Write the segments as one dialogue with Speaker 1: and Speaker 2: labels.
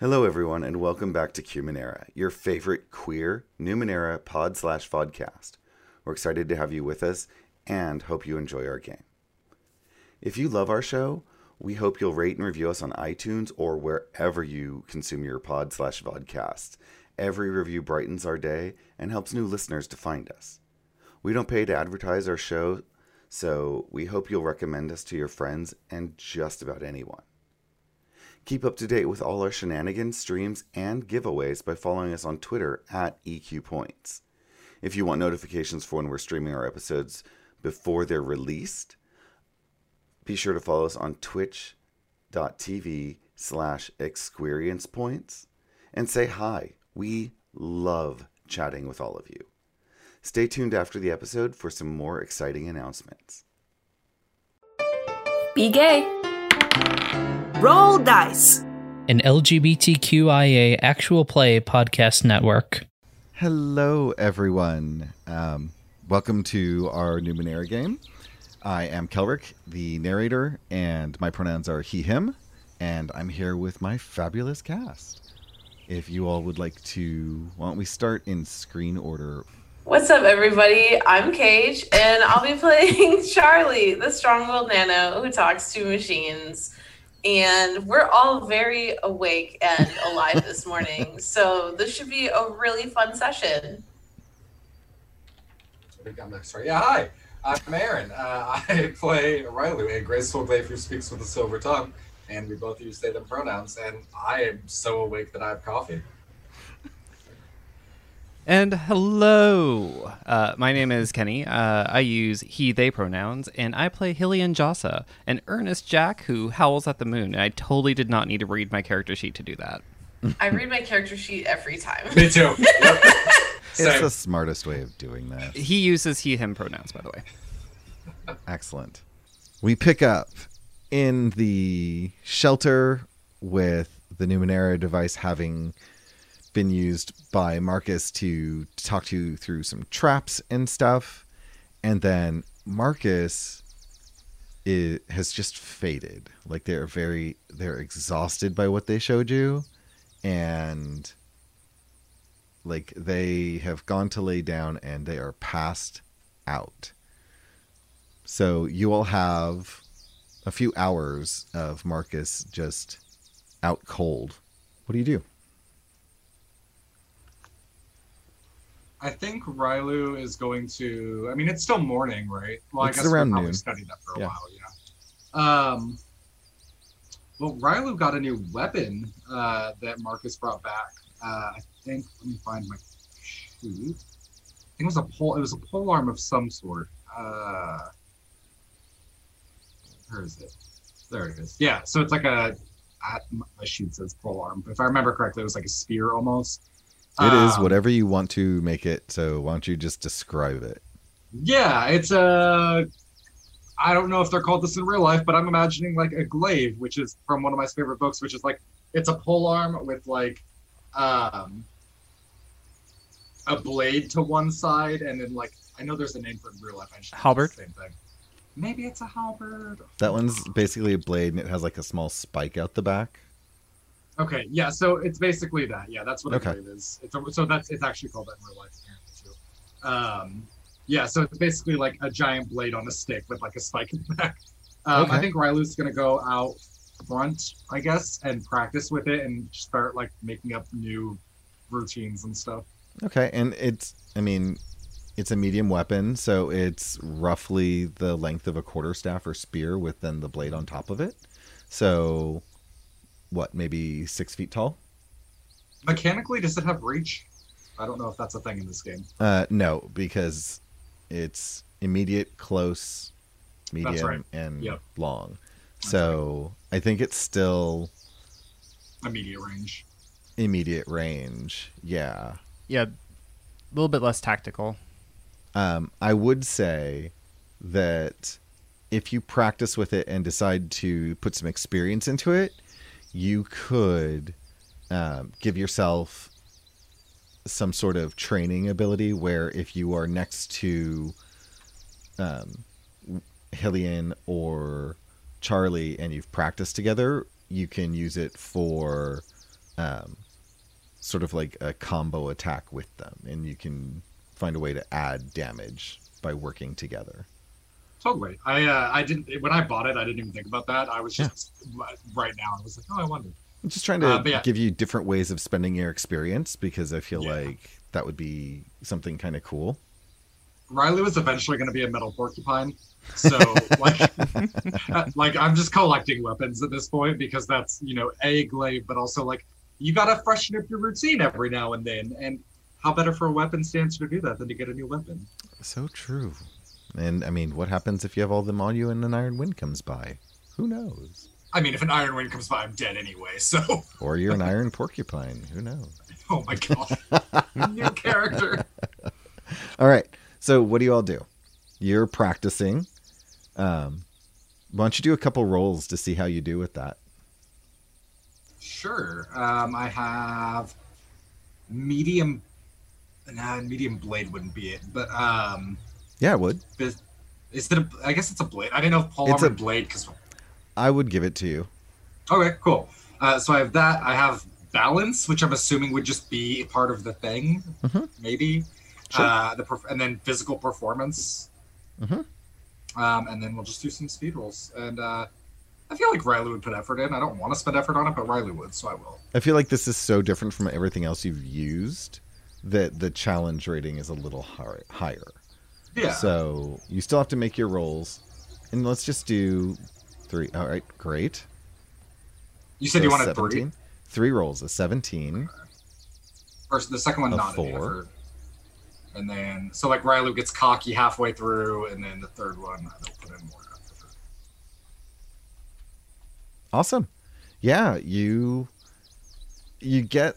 Speaker 1: Hello, everyone, and welcome back to Cumanera, your favorite queer Numenera pod slash podcast. We're excited to have you with us and hope you enjoy our game. If you love our show, we hope you'll rate and review us on iTunes or wherever you consume your pod slash vodcast. Every review brightens our day and helps new listeners to find us. We don't pay to advertise our show, so we hope you'll recommend us to your friends and just about anyone. Keep up to date with all our shenanigans, streams, and giveaways by following us on Twitter at EQ Points. If you want notifications for when we're streaming our episodes before they're released, be sure to follow us on twitch.tv slash experience points and say hi. We love chatting with all of you. Stay tuned after the episode for some more exciting announcements.
Speaker 2: Be gay.
Speaker 3: Roll dice.
Speaker 4: An LGBTQIA actual play podcast network.
Speaker 1: Hello, everyone. Um, welcome to our Numenera game. I am Kelrick, the narrator, and my pronouns are he, him, and I'm here with my fabulous cast. If you all would like to, why don't we start in screen order?
Speaker 5: What's up, everybody? I'm Cage, and I'll be playing Charlie, the strong willed nano who talks to machines. And we're all very awake and alive this morning. So, this should be a really fun session.
Speaker 6: I'm right? Yeah, hi. I'm Aaron. Uh, I play Riley, a graceful glaive who speaks with a silver tongue, and we both use they them pronouns. And I am so awake that I have coffee.
Speaker 7: And hello, uh, my name is Kenny. Uh, I use he, they pronouns, and I play Hillian Jossa, an earnest Jack who howls at the moon. And I totally did not need to read my character sheet to do that.
Speaker 5: I read my character sheet every time.
Speaker 6: Me too. Yep.
Speaker 1: It's the smartest way of doing that.
Speaker 7: He uses he, him pronouns, by the way.
Speaker 1: Excellent. We pick up in the shelter with the Numenera device having been used by Marcus to talk to you through some traps and stuff. And then Marcus is, has just faded. Like they're very, they're exhausted by what they showed you. And like they have gone to lay down and they are passed out. So you all have a few hours of Marcus just out cold. What do you do?
Speaker 6: I think Rylu is going to. I mean, it's still morning, right? Well,
Speaker 1: It's
Speaker 6: I guess
Speaker 1: around
Speaker 6: we probably
Speaker 1: noon.
Speaker 6: studied that for a
Speaker 1: Yeah.
Speaker 6: while. Yeah. Um. Well, Rylu got a new weapon uh, that Marcus brought back. Uh, I think. Let me find my sheet. I think it was a pole. It was a pole arm of some sort. Uh, where is it? There it is. Yeah. So it's like a. I, my sheet says pole arm. but If I remember correctly, it was like a spear almost.
Speaker 1: It is
Speaker 6: Um,
Speaker 1: whatever you want to make it. So why don't you just describe it?
Speaker 6: Yeah, it's a. I don't know if they're called this in real life, but I'm imagining like a glaive, which is from one of my favorite books, which is like it's a pole arm with like um a blade to one side, and then like I know there's a name for it in real life. I just
Speaker 7: Halberd?
Speaker 6: Same thing. Maybe it's a halberd.
Speaker 1: That one's basically a blade and it has like a small spike out the back.
Speaker 6: Okay, yeah. So it's basically that. Yeah, that's what a
Speaker 1: Okay.
Speaker 6: glaive is. It's a, so that's it's actually called that in real life apparently too. Um, yeah, so it's basically like a giant blade on a stick with like a spike in the back. Um, I think Rylu's gonna go out front, I guess, and practice with it and start like making up new routines and stuff.
Speaker 1: Okay, and it's I mean, it's a medium weapon, so it's roughly the length of a quarterstaff or spear with then the blade on top of it. So what, maybe six feet tall?
Speaker 6: Mechanically, does it have reach? I don't know if that's a thing in this game.
Speaker 1: Uh no, because it's immediate, close, medium,
Speaker 6: right.
Speaker 1: and
Speaker 6: Yep.
Speaker 1: long. So I think it's still
Speaker 6: Immediate range.
Speaker 1: immediate range. Yeah.
Speaker 7: Yeah, a little bit less tactical.
Speaker 1: Um, I would say that if you practice with it and decide to put some experience into it, you could um, give yourself some sort of training ability where if you are next to um, Hillian or Charlie and you've practiced together, you can use it for um, sort of like a combo attack with them, and you can find a way to add damage by working together.
Speaker 6: Totally. I uh, I didn't when I bought it. I didn't even think about that. I was just right now. I was like, oh, I wonder.
Speaker 1: I'm just trying to
Speaker 6: Uh, yeah.
Speaker 1: give you different ways of spending your experience because I feel
Speaker 6: Yeah.
Speaker 1: like that would be something kind of cool.
Speaker 6: Riley was eventually going to be a metal porcupine, so like, like I'm just collecting weapons at this point because that's you know a glaive, but also like you got to freshen up your routine every now and then, and how better for a weapon dancer to do that than to get a new weapon?
Speaker 1: So true. And I mean, what happens if you have all them on you and an iron wind comes by? Who knows?
Speaker 6: I mean, if an iron wind comes by, I'm dead anyway. So,
Speaker 1: Or you're an iron porcupine. Who knows?
Speaker 6: oh my god, new character.
Speaker 1: All right. So what do you all do? You're practicing. Um, why don't you do a couple rolls to see how you do with that?
Speaker 6: Sure. Um, I have medium. Nah, medium blade wouldn't be it, but um,
Speaker 1: Yeah, I would.
Speaker 6: is, is it? A, I guess it's a blade. I didn't know if pole
Speaker 1: It's a-
Speaker 6: blade because.
Speaker 1: I would give it to you.
Speaker 6: Okay, cool. Uh, so I have that. I have balance, which I'm assuming would just be a part of the thing,
Speaker 1: Mhm.
Speaker 6: maybe.
Speaker 1: Sure.
Speaker 6: Uh, the perf- and then physical performance.
Speaker 1: Mhm.
Speaker 6: Um, and then we'll just do some speed rolls. And uh, I feel like Riley would put effort in. I don't want to spend effort on it, but Riley would, so I will.
Speaker 1: I feel like this is so different from everything else you've used that the challenge rating is a little hi- higher.
Speaker 6: Yeah.
Speaker 1: So you still have to make your rolls. And let's just do three. All right, great.
Speaker 6: you said
Speaker 1: So
Speaker 6: you wanted
Speaker 1: 17.
Speaker 6: three.
Speaker 1: Three rolls, a 17.
Speaker 6: First, the second one
Speaker 1: A
Speaker 6: not
Speaker 1: four.
Speaker 6: And then, so like Riley gets cocky halfway through, and then the third one, they'll put in more.
Speaker 1: Awesome. Yeah, you you get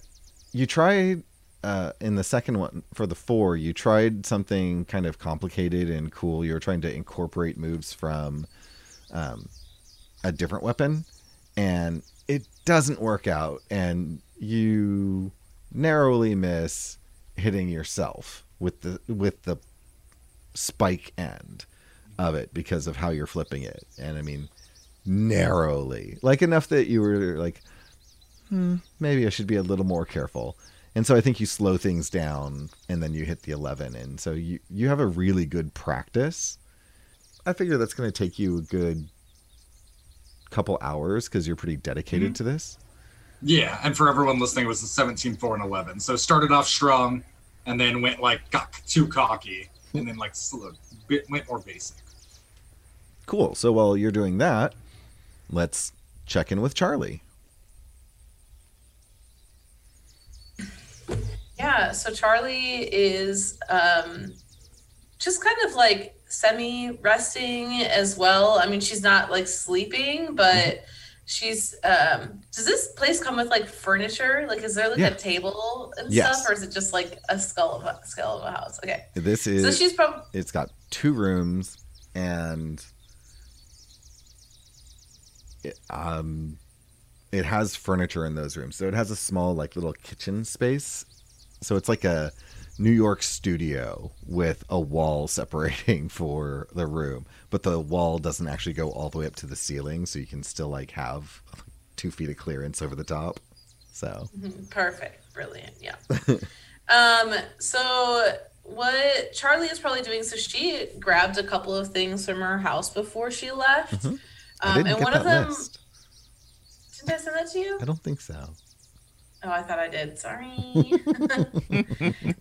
Speaker 1: you tried uh, in the second one for the four. You tried something kind of complicated and cool. You were trying to incorporate moves from um, a different weapon, and it doesn't work out. And you narrowly miss hitting yourself with the with the spike end of it because of how you're flipping it. And I mean, narrowly, like enough that you were like, hmm, maybe I should be a little more careful. And so I think you slow things down and then you hit the 11. And so you, you have a really good practice. I figure that's going to take you a good couple hours because you're pretty dedicated mm-hmm. to this.
Speaker 6: Yeah, and for everyone listening, it was the 17, 4, and 11. So started off strong, and then went like got too cocky, and then like slow, bit, went more basic.
Speaker 1: Cool. So while you're doing that, let's check in with Charlie.
Speaker 5: Yeah, so Charlie is um, just kind of like semi resting as well. I mean, she's not like sleeping, but she's. Um, does this place come with like furniture? Like, is there like
Speaker 1: Yeah.
Speaker 5: a table and
Speaker 1: Yes.
Speaker 5: stuff, or is it just like a skull of a skull of a house? Okay,
Speaker 1: This is.
Speaker 5: so she's probably
Speaker 1: it's got two rooms and it, um it has furniture in those rooms so it has a small like little kitchen space so it's like a new york studio with a wall separating for the room but the wall doesn't actually go all the way up to the ceiling so you can still like have two feet of clearance over the top so
Speaker 5: Mhm, Perfect. Brilliant. Yeah. um, so what Charlie is probably doing, so she grabbed a couple of things from her house before she left.
Speaker 1: Mhm.
Speaker 5: Um, and one of them
Speaker 1: list.
Speaker 5: did I send that to you?
Speaker 1: i don't think so
Speaker 5: Oh, I thought I did. Sorry.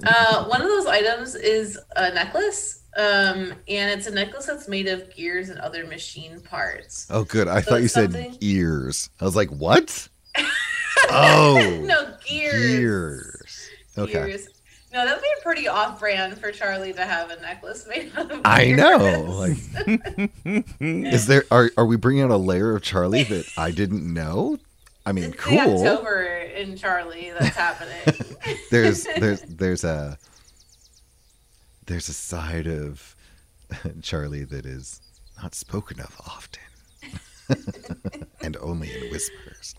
Speaker 5: uh, one of those items is a necklace. Um, and it's a necklace that's made of gears and other machine parts.
Speaker 1: Oh, good. I
Speaker 5: So
Speaker 1: thought you
Speaker 5: it's
Speaker 1: said
Speaker 5: something-
Speaker 1: ears. I was like, what? oh,
Speaker 5: no, gears.
Speaker 1: gears. Okay.
Speaker 5: Gears. No, that would be pretty off brand for Charlie to have a necklace made out of
Speaker 1: I know. Like, is there are are we bringing out a layer of Charlie that I didn't know? I mean,
Speaker 5: It's
Speaker 1: cool.
Speaker 5: October in Charlie that's happening.
Speaker 1: There's there's there's a there's a side of Charlie that is not spoken of often, and only in whispers.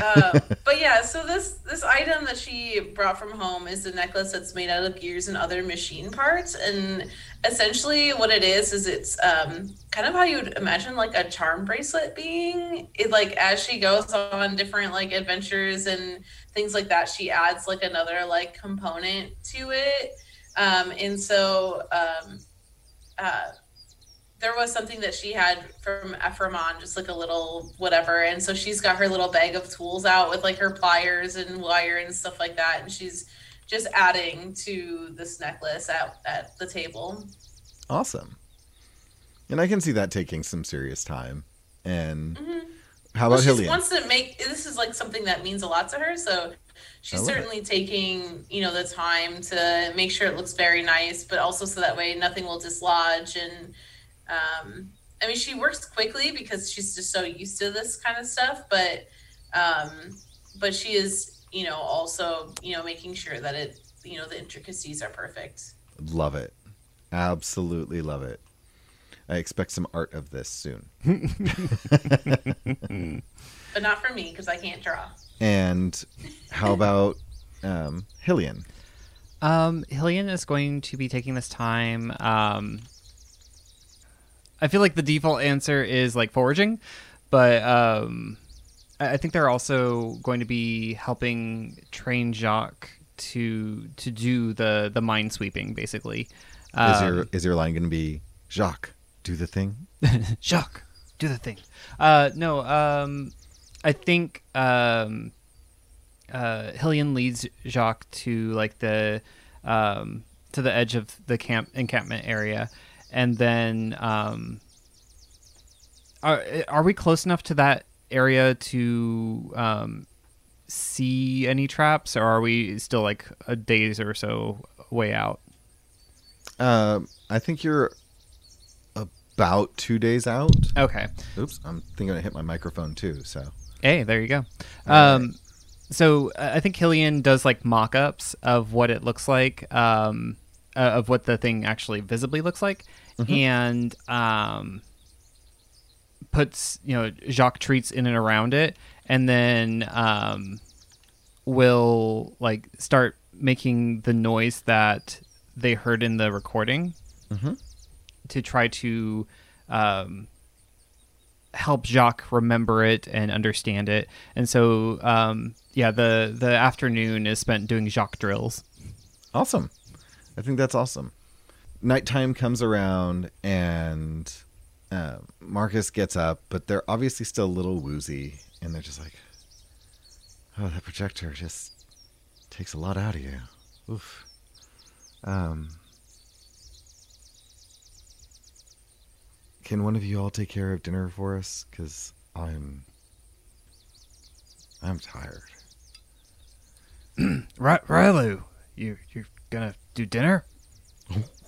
Speaker 5: uh, but yeah, so this this item that she brought from home is a necklace that's made out of gears and other machine parts, and essentially what it is is it's um, kind of how you would imagine like a charm bracelet being. It like as she goes on different like adventures and things like that, she adds like another like component to it, um, and so um, uh, there was something that she had from Ephraimon, just like a little whatever. And so she's got her little bag of tools out with like her pliers and wire and stuff like that. And she's just adding to this necklace at, at the table.
Speaker 1: Awesome. And I can see that taking some serious time. And
Speaker 5: Mhm.
Speaker 1: how
Speaker 5: Well,
Speaker 1: about
Speaker 5: she wants to make this is like something that means a lot to her. So she's
Speaker 1: love it.
Speaker 5: certainly taking, you know, the time to make sure it looks very nice, but also so that way nothing will dislodge. And um, I mean, she works quickly because she's just so used to this kind of stuff. But um, but she is, you know, also you know making sure that it, you know, the intricacies are perfect.
Speaker 1: Love it. Absolutely love it. I expect some art of this soon.
Speaker 5: But not for me because I can't draw.
Speaker 1: And how about um, Hillian?
Speaker 7: Um, Hillian is going to be taking this time. Um, I feel like the default answer is like foraging, but um, I I think they're also going to be helping train Jacques to to do the the mine sweeping, basically.
Speaker 1: Is
Speaker 7: Um,
Speaker 1: your is your line going to be Jacques? Do the thing.
Speaker 7: Jacques, do the thing. Uh, no, um, I think um, uh, Hillian leads Jacques to like the um, to the edge of the camp encampment area, and then um, are are we close enough to that area to um, see any traps, or are we still like a days or so way out?
Speaker 1: Um, I think you're about two days out.
Speaker 7: Okay.
Speaker 1: Oops, I'm thinking I hit my microphone too. So
Speaker 7: Hey, there you go. Um, so uh, I think Hillian does like mock-ups of what it looks like, um, uh, of what the thing actually visibly looks like, and um, puts you know Jacques treats in and around it, and then um, will like start making the noise that they heard in the recording
Speaker 1: Mhm.
Speaker 7: to try to um, help Jacques remember it and understand it. And so, um, yeah, the the afternoon is spent doing Jacques drills.
Speaker 1: awesome. I think that's awesome. Nighttime comes around and uh, Marcus gets up, but they're obviously still a little woozy, and they're just like, "Oh, that projector just takes a lot out of you." Oof. Um. Can one of you all take care of dinner for us? Because I'm. I'm tired.
Speaker 7: Right, Rylu, you you're gonna do dinner?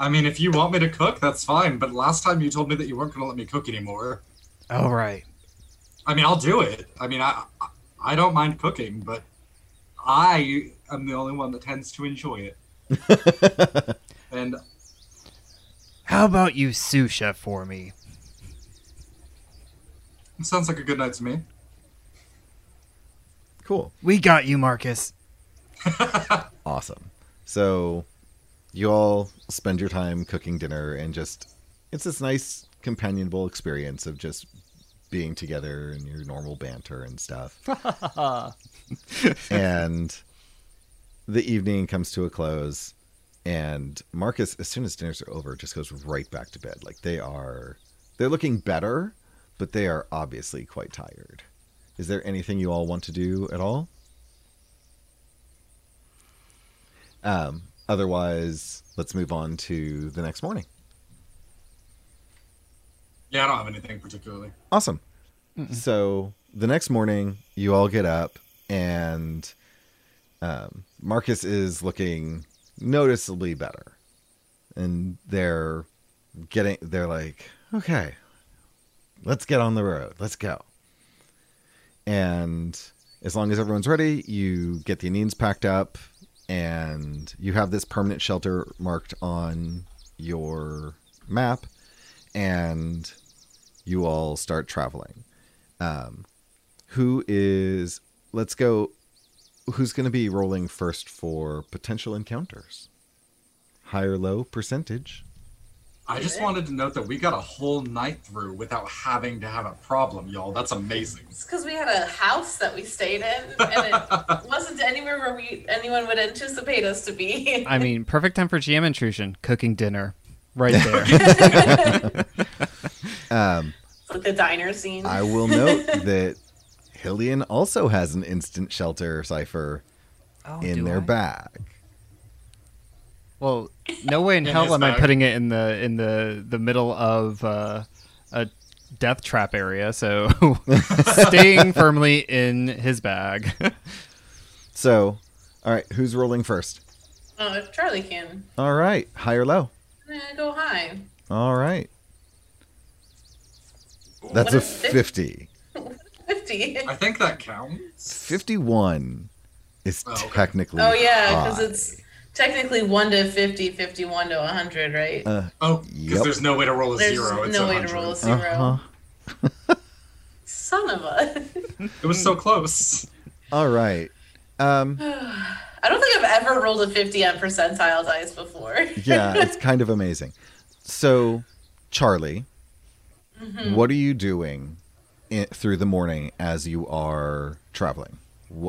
Speaker 6: I mean, if you want me to cook, that's fine. But last time you told me that you weren't going to let me cook anymore.
Speaker 7: All right.
Speaker 6: I mean, I'll do it. I mean, I I don't mind cooking, but I am the only one that tends to enjoy it. and
Speaker 7: How about you sous chef for me?
Speaker 6: sounds like a good night to me.
Speaker 1: Cool.
Speaker 7: We got you, Marcus.
Speaker 1: Awesome. So you all spend your time cooking dinner and just it's this nice companionable experience of just being together and your normal banter and stuff. and the evening comes to a close and Marcus as soon as dinners are over just goes right back to bed. Like they are they're looking better, but they are obviously quite tired. Is there anything you all want to do at all? Um, otherwise, let's move on to the next morning.
Speaker 6: Yeah, I don't have anything particularly.
Speaker 1: Awesome. So the next morning, you all get up, and um, Marcus is looking noticeably better, and they're getting. They're like, okay, let's get on the road. Let's go. And as long as everyone's ready, you get the Aneens packed up, and you have this permanent shelter marked on your map, and you all start traveling. Um, who is let's go who's going to be rolling first for potential encounters high or low percentage
Speaker 6: I just wanted to note that we got a whole night through without having to have a problem, y'all. That's amazing.
Speaker 5: It's because we had a house that we stayed in, and it wasn't anywhere where we anyone would anticipate us to be.
Speaker 7: I mean, perfect time for GM intrusion. Cooking dinner, right there.
Speaker 1: um,
Speaker 5: like the diner scene.
Speaker 1: i will note that hillian also has an instant shelter cipher
Speaker 7: oh,
Speaker 1: in their
Speaker 7: I?
Speaker 1: bag
Speaker 7: Well, no way in
Speaker 6: In
Speaker 7: hell
Speaker 6: his
Speaker 7: am I putting it in the in the the middle of uh, a death trap area. So staying firmly in his bag.
Speaker 1: so all right who's rolling first
Speaker 5: oh, Charlie can,
Speaker 1: all right high or low
Speaker 5: I'm gonna go high.
Speaker 1: all right that's
Speaker 5: What
Speaker 1: a 50
Speaker 5: Fifty.
Speaker 6: I think that counts.
Speaker 1: 51 is
Speaker 6: Oh, okay.
Speaker 1: technically
Speaker 5: Oh yeah, because it's technically one to 50, 51 to hundred, right?
Speaker 1: uh,
Speaker 6: Oh, because
Speaker 1: Yep.
Speaker 6: there's no way to roll a
Speaker 5: There's
Speaker 6: zero. It's
Speaker 5: no
Speaker 6: a
Speaker 5: way to roll a zero.
Speaker 1: uh-huh.
Speaker 5: Son of a.
Speaker 6: It was so close.
Speaker 1: all right um
Speaker 5: I don't think I've ever rolled a fifty on percentile dice before.
Speaker 1: yeah, it's kind of amazing. So, Charlie,
Speaker 5: Mm-hmm.
Speaker 1: what are you doing in, through the morning as you are traveling?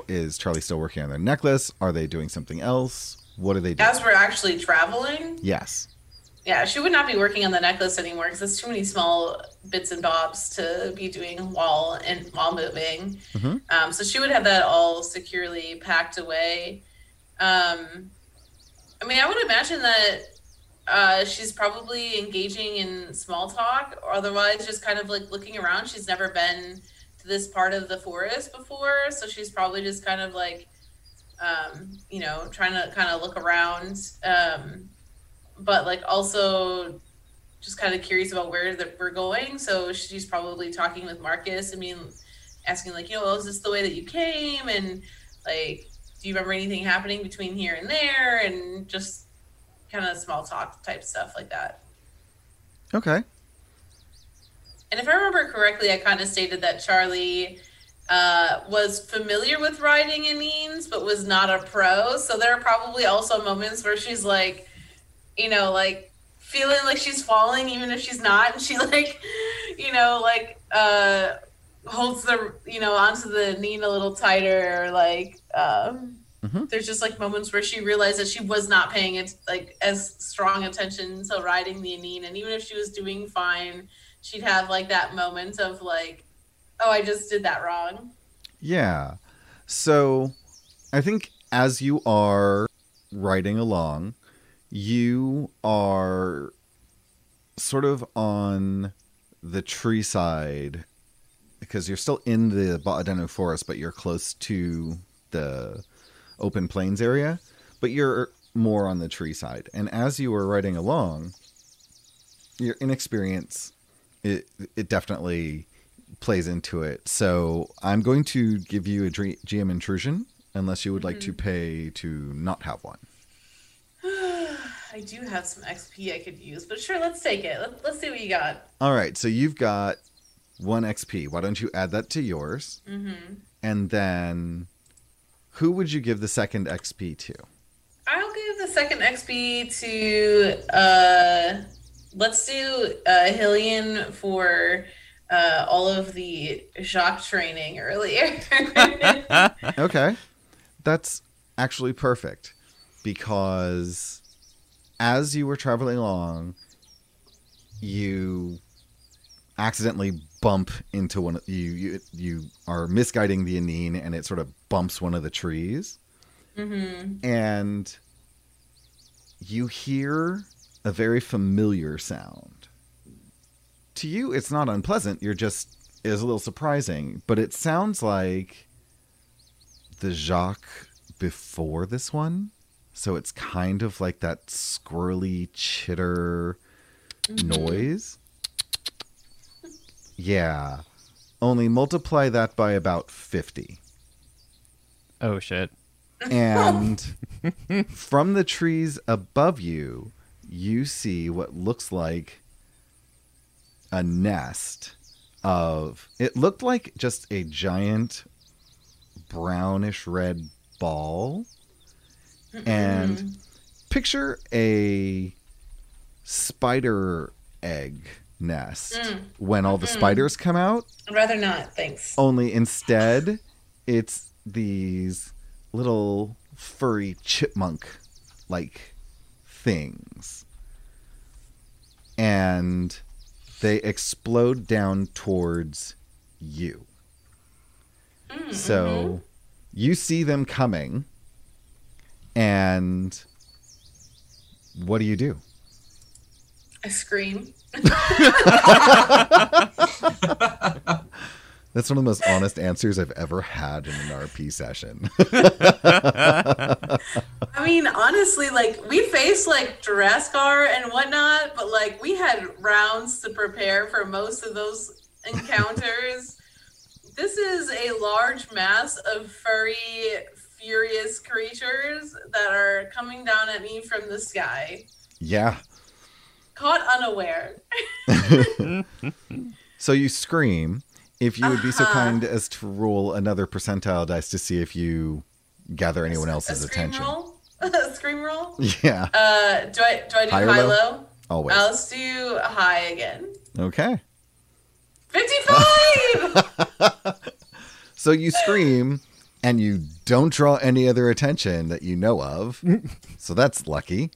Speaker 1: Is Charlie still working on their necklace? Are they doing something else? What are they doing?
Speaker 5: As we're actually traveling,
Speaker 1: yes.
Speaker 5: yeah, she would not be working on the necklace anymore because it's too many small bits and bobs to be doing while and while moving.
Speaker 1: Mhm.
Speaker 5: Um, so she would have that all securely packed away. Um, I mean, I would imagine that uh, she's probably engaging in small talk, or otherwise just kind of like looking around. She's never been to this part of the forest before, so she's probably just kind of like, um, you know, trying to kind of look around. Um, but like also just kind of curious about where that we're going. So she's probably talking with Marcus. I mean, asking like, you know, oh, is this the way that you came? And like, do you remember anything happening between here and there? And just kind of small talk type stuff like that.
Speaker 1: Okay.
Speaker 5: And if I remember correctly, I kind of stated that Charlie uh, was familiar with riding Aneens, but was not a pro. So there are probably also moments where she's like, you know, like feeling like she's falling, even if she's not. And she like, you know, like uh, holds the, you know, onto the Neen a little tighter, or like, um,
Speaker 1: Mhm.
Speaker 5: there's just like moments where she realized that she was not paying it like as strong attention to riding the Aneen. And even if she was doing fine, she'd have like that moment of like, oh, I just did that wrong.
Speaker 1: Yeah. So, I think as you are riding along, you are sort of on the tree side because you're still in the Ba'adenu forest, but you're close to the open plains area, but you're more on the tree side. And as you are riding along, your inexperience it it definitely plays into it. So I'm going to give you a GM intrusion, unless you would like to pay to not have one.
Speaker 5: I do have some XP I could use, but sure, let's take it. Let, let's see what you got.
Speaker 1: All right, so you've got one XP. Why don't you add that to yours?
Speaker 5: Mm-hmm.
Speaker 1: And then, who would you give the second XP to?
Speaker 5: I'll give the second XP to uh let's do uh Hillian for uh all of the Jacques training earlier.
Speaker 1: Okay, that's actually perfect because as you were traveling along, you accidentally bump into one. Of, you you you are misguiding the Aneen, and it sort of bumps one of the trees.
Speaker 5: mm-hmm.
Speaker 1: and you hear a very familiar sound. To you, it's not unpleasant. You're just is a little surprising, but it sounds like the Jacques before this one. So it's kind of like that squirrely chitter mm-hmm. noise. Yeah. Only multiply that by about 50
Speaker 7: oh shit.
Speaker 1: and from the trees above you, you see what looks like a nest of it looked like just a giant brownish red ball. And mm-hmm. picture a spider egg nest mm. when all the mm-hmm. spiders come out.
Speaker 5: I'd rather not. Thanks.
Speaker 1: only instead it's these little furry chipmunk like things. And they explode down towards you. Mm, so mm-hmm. you see them coming and what do you do?
Speaker 5: I scream.
Speaker 1: that's one of the most honest answers i've ever had in an rp session
Speaker 5: I mean, honestly, like we faced like Jiraskar and whatnot, but like we had rounds to prepare for most of those encounters. this is a large mass of furry, furious creatures that are coming down at me from the sky,
Speaker 1: yeah
Speaker 5: caught unaware.
Speaker 1: So you scream. If you would be so
Speaker 5: Uh-huh.
Speaker 1: kind as to roll another percentile dice to see if you gather anyone
Speaker 5: A
Speaker 1: else's
Speaker 5: scream
Speaker 1: attention.
Speaker 5: roll. A scream roll.
Speaker 1: Yeah,
Speaker 5: Uh, do I do I do
Speaker 1: High
Speaker 5: high,
Speaker 1: low?
Speaker 5: low?
Speaker 1: always.
Speaker 5: Let's do high again.
Speaker 1: Okay.
Speaker 5: Fifty-five.
Speaker 1: So you scream and you don't draw any other attention that you know of. so that's lucky.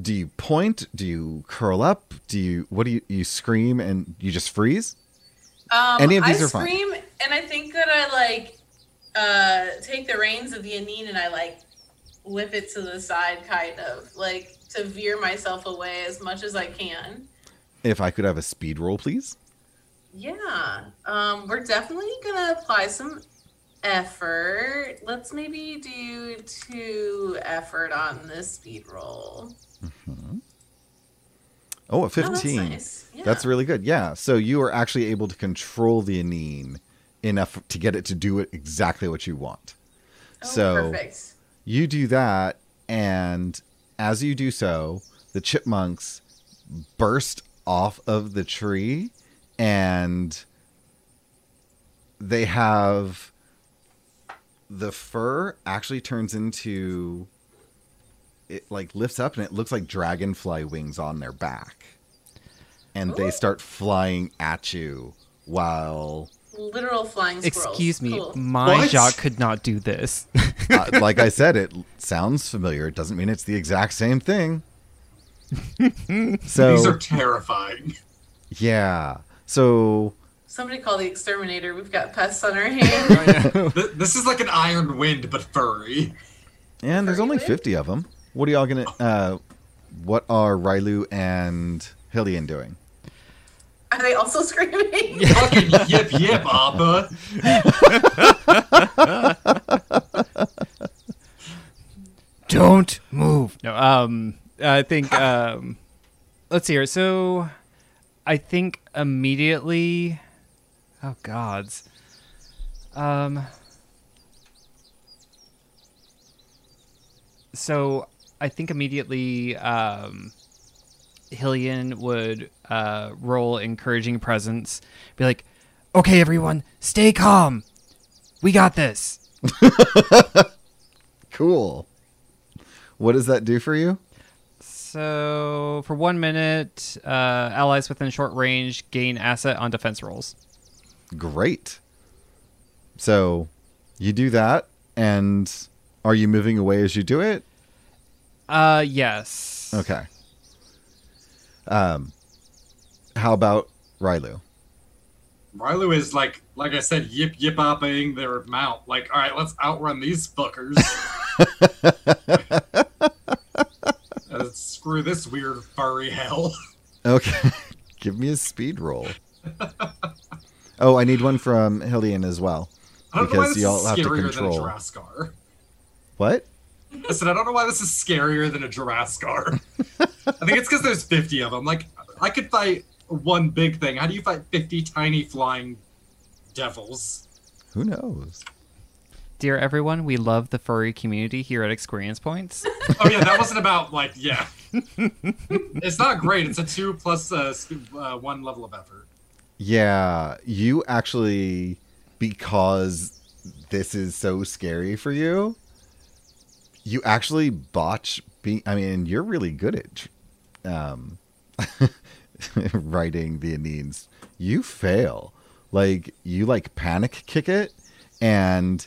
Speaker 1: Do you point? Do you curl up? Do you what do you you scream and you just freeze?
Speaker 5: Um,
Speaker 1: Any of these
Speaker 5: I
Speaker 1: are fine.
Speaker 5: scream, and I think that I like uh, take the reins of the Aneen and I like whip it to the side, kind of like to veer myself away as much as I can.
Speaker 1: If I could have a speed roll, please.
Speaker 5: Yeah, um, we're definitely gonna apply some effort. Let's maybe do two effort on this speed roll.
Speaker 1: Oh, a
Speaker 5: Oh, that's
Speaker 1: 15.
Speaker 5: nice. Yeah.
Speaker 1: That's really good. Yeah. So you are actually able to control the Aneen enough to get it to do it exactly what you want.
Speaker 5: oh,
Speaker 1: so
Speaker 5: perfect.
Speaker 1: you do that, and as you do so, the chipmunks burst off of the tree and they have the fur actually turns into it like lifts up and it looks like dragonfly wings on their back and they start flying at you while
Speaker 5: Literal flying squirrels.
Speaker 7: Excuse me,
Speaker 5: Cool.
Speaker 7: my
Speaker 6: What?
Speaker 7: jaw could not do this.
Speaker 1: uh, like i said it sounds familiar it doesn't mean it's the exact same thing so
Speaker 6: These are terrifying.
Speaker 1: yeah so
Speaker 5: Somebody call the exterminator. We've got pests on our hands.
Speaker 6: Th- This is like an iron wind, but furry.
Speaker 1: and there's only
Speaker 5: Furry
Speaker 1: 50 of them what are y'all gonna uh what are Rylu and Hillian doing
Speaker 5: Are they also screaming?
Speaker 6: Fucking yip yip, Appa.
Speaker 7: Don't move. No, um, I think, um, let's see here. So, I think immediately, oh gods, um, so I think immediately, um, Hillian would uh, roll encouraging presence, be like, "Okay, everyone, stay calm. We got this."
Speaker 1: cool what does that do for you
Speaker 7: So for one minute, uh, allies within short range gain asset on defense rolls.
Speaker 1: Great. So you do that, and are you moving away as you do it?
Speaker 7: Uh, yes.
Speaker 1: Okay. Um, how about Rylu?
Speaker 6: Rylu is like, like I said, yip yip oping their mount. Like, all right, let's outrun these fuckers. Uh, screw this weird furry hell.
Speaker 1: Okay, give me a speed roll. oh, I need one from Hillian as well.
Speaker 6: I don't know why
Speaker 1: Because
Speaker 6: this
Speaker 1: y'all
Speaker 6: is
Speaker 1: have to control.
Speaker 6: than a Jiraskar.
Speaker 1: What?
Speaker 6: I said, I don't know why this is scarier than a Jiraskar. I think it's because there's 50 of them. Like, I could fight one big thing. How do you fight 50 tiny flying devils?
Speaker 1: Who knows?
Speaker 7: Dear everyone, we love the furry community here at Experience Points.
Speaker 6: Oh, yeah, that wasn't about, like, yeah. it's not great. It's a two plus uh, uh, one level of effort.
Speaker 1: Yeah, you actually, because this is so scary for you, you actually botch being. I mean, you're really good at um, writing the Aneens. You fail. Like, you like panic kick it, and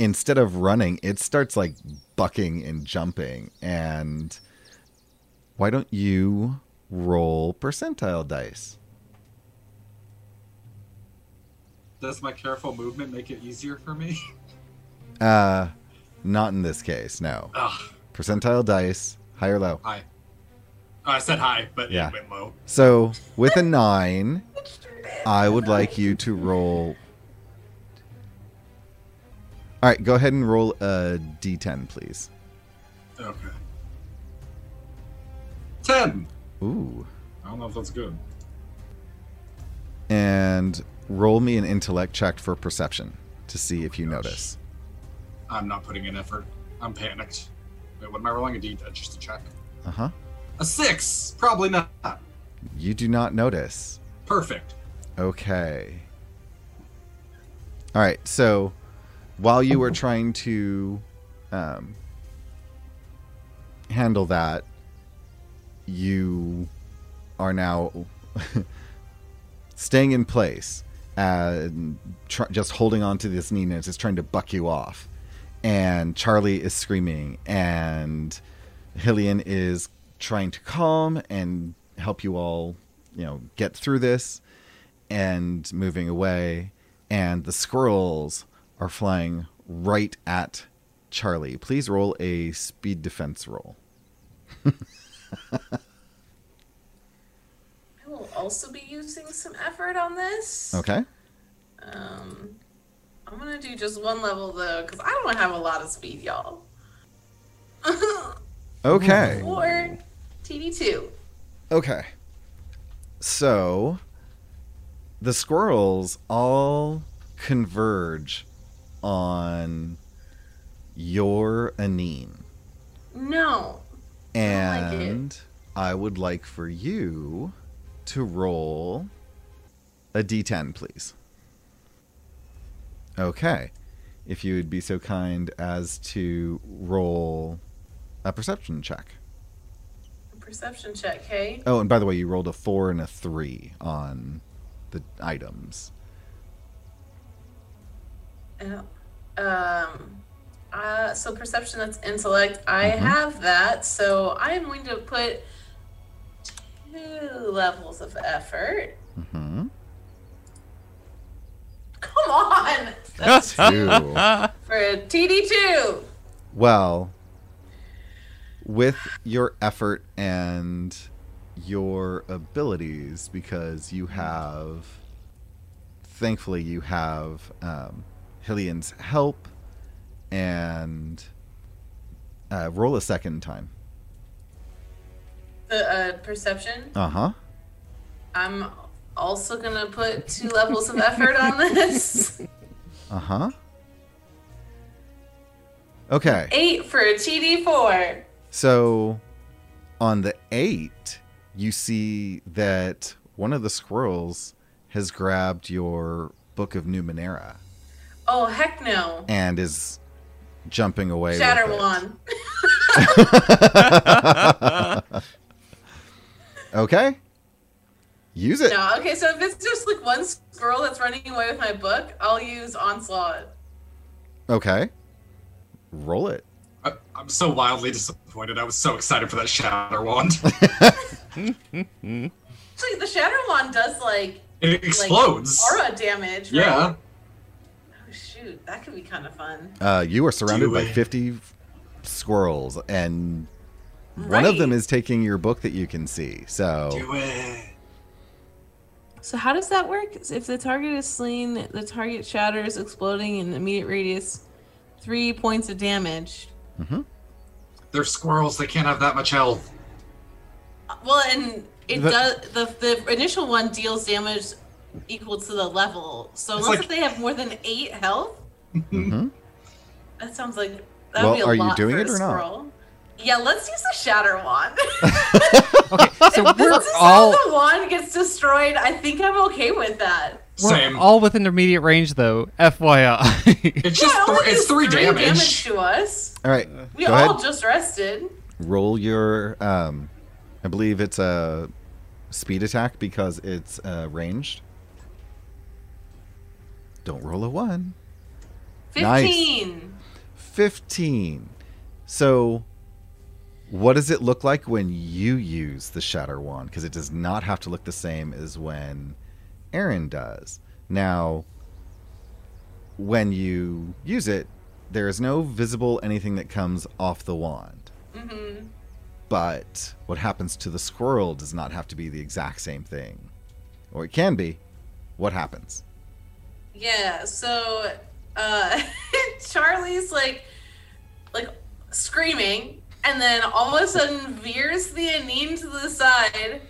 Speaker 1: instead of running, it starts like bucking and jumping. And why don't you roll percentile dice?
Speaker 6: Does my careful movement make it easier for me?
Speaker 1: Uh, not in this case. No.
Speaker 6: Ugh,
Speaker 1: Percentile dice, high or low.
Speaker 6: High. Oh, I said high, but
Speaker 1: Yeah.
Speaker 6: it went low.
Speaker 1: So with a nine, I would like you to roll. All right, go ahead and roll a d10, please.
Speaker 6: Okay. Ten.
Speaker 1: Ooh,
Speaker 6: I don't know if that's good.
Speaker 1: and roll me an intellect check for perception to see if you notice.
Speaker 6: I'm not putting in effort. I'm panicked. Wait, what am I rolling? A D uh, just to check.
Speaker 1: Uh huh.
Speaker 6: A six. Probably not.
Speaker 1: You do not notice.
Speaker 6: Perfect.
Speaker 1: Okay. All right. So while you were trying to um, handle that, you are now staying in place and tr- just holding on to this Nina is trying to buck you off. And Charlie is screaming, and Hillian is trying to calm and help you all, you know, get through this and moving away. And the squirrels are flying right at Charlie. Please roll a speed defense roll.
Speaker 5: I will also be using some effort on this.
Speaker 1: Okay.
Speaker 5: Um, I'm gonna do just one level though, because I don't have a lot of speed, y'all.
Speaker 1: Okay.
Speaker 5: or TD2.
Speaker 1: Okay. So the squirrels all converge on your Aneen.
Speaker 5: No. like it.
Speaker 1: And I would like for you to roll a d10, please. Okay. If you would be so kind as to roll a perception check.
Speaker 5: A perception check, hey?
Speaker 1: Oh, and by the way, you rolled a four and a three on the items.
Speaker 5: Yeah. Um, uh, so perception, that's intellect. I
Speaker 1: Mhm.
Speaker 5: have that, so I am going to put two levels of effort.
Speaker 1: hmm
Speaker 5: Come on! That's
Speaker 1: Two.
Speaker 5: for a TD2.
Speaker 1: Well, with your effort and your abilities, because you have, thankfully, you have um, Hillian's help, and uh, roll a second time.
Speaker 5: The uh, perception.
Speaker 1: Uh huh.
Speaker 5: I'm also gonna put two levels of effort on this.
Speaker 1: Uh huh. Okay.
Speaker 5: Eight for a TD4.
Speaker 1: So on the eight, you see that one of the squirrels has grabbed your Book of Numenera
Speaker 5: Oh heck no!
Speaker 1: and is jumping away.
Speaker 5: Shatterwand.
Speaker 1: okay. Use it.
Speaker 5: No, okay. So if it's just like one squirrel that's running away with my book, I'll use onslaught.
Speaker 1: Okay. Roll it.
Speaker 6: I, I'm so wildly disappointed. I was so excited for that shatter wand.
Speaker 5: Actually, the shatter wand does like
Speaker 6: it explodes.
Speaker 5: aura damage. Right?
Speaker 6: yeah.
Speaker 5: Oh shoot, that could be kind of fun.
Speaker 1: Uh, you are surrounded
Speaker 6: Do
Speaker 1: by
Speaker 6: it.
Speaker 1: 50 squirrels, and one of them is taking your book that you can see. So,
Speaker 6: Do it.
Speaker 5: So how does that work? If the target is slain, the target shatters, exploding in immediate radius, three points of damage.
Speaker 6: They're squirrels. They can't have that much health.
Speaker 5: Well, and it
Speaker 1: The-
Speaker 5: does. The the initial one deals damage equal to the level. So unless
Speaker 6: like-
Speaker 5: if they have more than eight health,
Speaker 1: Mhm.
Speaker 5: that sounds like that
Speaker 1: Well,
Speaker 5: would be a
Speaker 1: are you
Speaker 5: lot
Speaker 1: doing
Speaker 5: for
Speaker 1: it
Speaker 5: a
Speaker 1: or not?
Speaker 5: squirrel. Yeah, let's use the shatter wand.
Speaker 7: Okay, so
Speaker 5: if
Speaker 7: we're
Speaker 5: this is
Speaker 7: all
Speaker 5: how the wand gets destroyed, I think I'm okay with that.
Speaker 7: we're
Speaker 6: Same.
Speaker 7: all within immediate range though. FYI.
Speaker 6: It's just
Speaker 5: Yeah,
Speaker 6: th- it's
Speaker 5: does
Speaker 6: three, damage.
Speaker 5: to us.
Speaker 1: All right.
Speaker 5: We
Speaker 1: go
Speaker 5: all
Speaker 1: ahead.
Speaker 5: just rested.
Speaker 1: Roll your. Um, I believe it's a speed attack because it's uh, ranged. Don't roll a one. Nice. 15. So, what does it look like when you use the Shatter Wand? Because it does not have to look the same as when Aaron does. Now, when you use it, there is no visible anything that comes off the wand.
Speaker 5: Mm-hmm.
Speaker 1: But what happens to the squirrel does not have to be the exact same thing. Or it can be. What happens?
Speaker 5: Yeah, so uh Charlie's like like screaming and then all of a sudden veers the Aneen to the side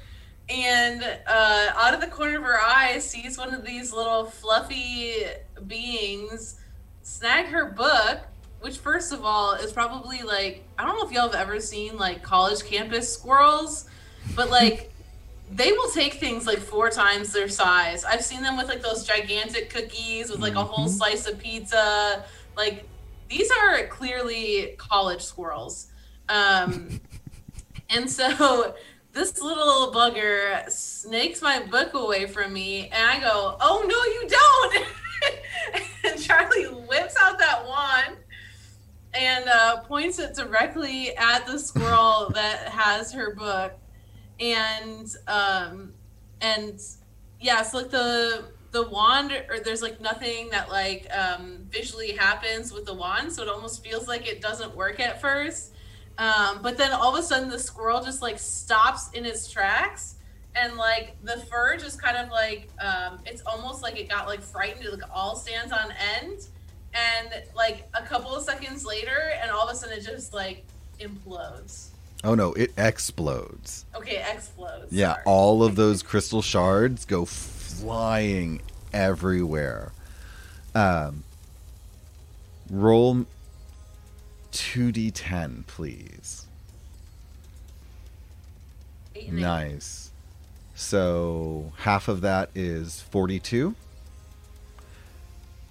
Speaker 5: and uh out of the corner of her eye sees one of these little fluffy beings snag her book which first of all is probably like I don't know if y'all have ever seen like college campus squirrels but like they will take things like four times their size. I've seen them with like those gigantic cookies with like a whole slice of pizza. Like these are clearly college squirrels. Um, and so this little bugger snakes my book away from me, and I go, "Oh no, you don't!" and Charlie whips out that wand and uh, points it directly at the squirrel that has her book and um and yeah so like the the wand or there's like nothing that like um visually happens with the wand so it almost feels like it doesn't work at first um but then all of a sudden the squirrel just like stops in its tracks and like the fur just kind of like um it's almost like it got like frightened it like all stands on end and like a couple of seconds later and all of a sudden it just like implodes
Speaker 1: Oh no, it explodes.
Speaker 5: okay explodes
Speaker 1: Yeah,
Speaker 5: sorry.
Speaker 1: all of those crystal shards go flying everywhere. Um, roll 2d10, please. Nice. So half of that is 42.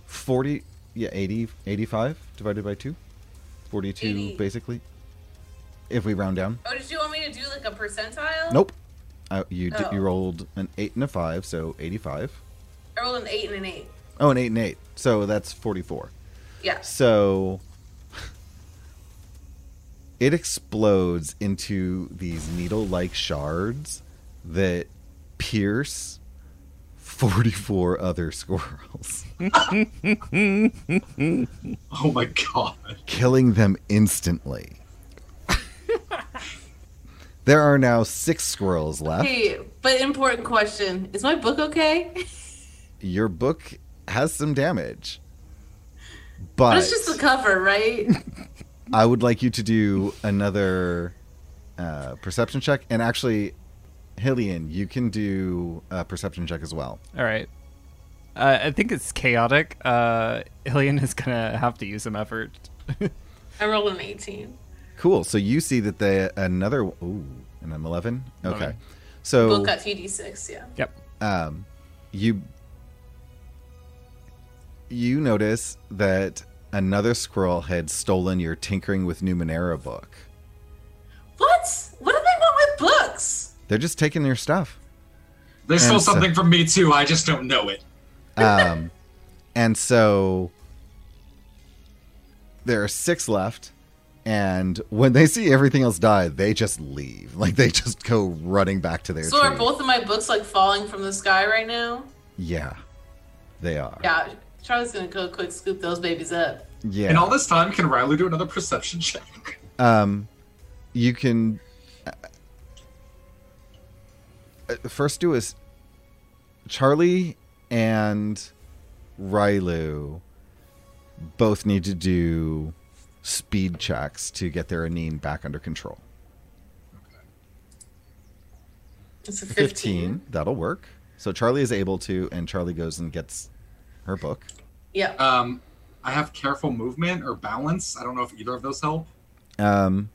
Speaker 1: 40, yeah, 80, 85 divided by 2. 42
Speaker 5: Eighty.
Speaker 1: basically. If we round down.
Speaker 5: Oh, did you want me to do like a percentile?
Speaker 1: Nope. Uh, you did, you
Speaker 5: Oh.
Speaker 1: rolled an 8 and a 5, so 85.
Speaker 5: I rolled an eight and an eight.
Speaker 1: Oh, an 8 and 8. So that's 44.
Speaker 5: Yeah.
Speaker 1: So it explodes into these needle like shards that pierce 44 other squirrels,
Speaker 6: Oh my god.
Speaker 1: killing them instantly. there are now six squirrels left.
Speaker 5: Hey, but important question: Is my book okay?
Speaker 1: Your book has some damage.
Speaker 5: But
Speaker 1: But
Speaker 5: it's just the cover, right?
Speaker 1: I would like you to do another uh, perception check. And actually, Hillian, you can do a perception check as well.
Speaker 7: All right. Uh, I think it's chaotic. Uh, Hillian is gonna have to use some effort.
Speaker 5: I rolled an eighteen.
Speaker 1: Cool. So you see that the another ooh, and I'm 11. Okay.
Speaker 7: Eleven.
Speaker 1: So
Speaker 5: Book got two d six. Yeah.
Speaker 7: Yep.
Speaker 1: um, you you notice that another squirrel had stolen your tinkering with Numenera book.
Speaker 5: What? What do they want with books?
Speaker 1: They're just taking your stuff.
Speaker 6: They
Speaker 1: stole so-
Speaker 6: something from me too. I just don't know it.
Speaker 1: Um, and so there are six left. And when they see everything else die, they just leave. Like they just go running back to their
Speaker 5: So
Speaker 1: tree.
Speaker 5: are both of my books like falling from the sky right now?
Speaker 1: Yeah, they are.
Speaker 5: Yeah. Charlie's gonna go quick scoop those babies up.
Speaker 1: Yeah.
Speaker 6: And all this time, can Riley do another perception check?
Speaker 1: Um, you can uh, uh, first do is Charlie and Rylu both need to do speed checks to get their Aneen back under control.
Speaker 5: It's a
Speaker 1: 15.
Speaker 5: 15.
Speaker 1: That'll work. So Charlie is able to, and Charlie goes and gets her book.
Speaker 5: Yeah.
Speaker 6: Um, I have careful movement or balance. I don't know if either of those help.
Speaker 1: Um,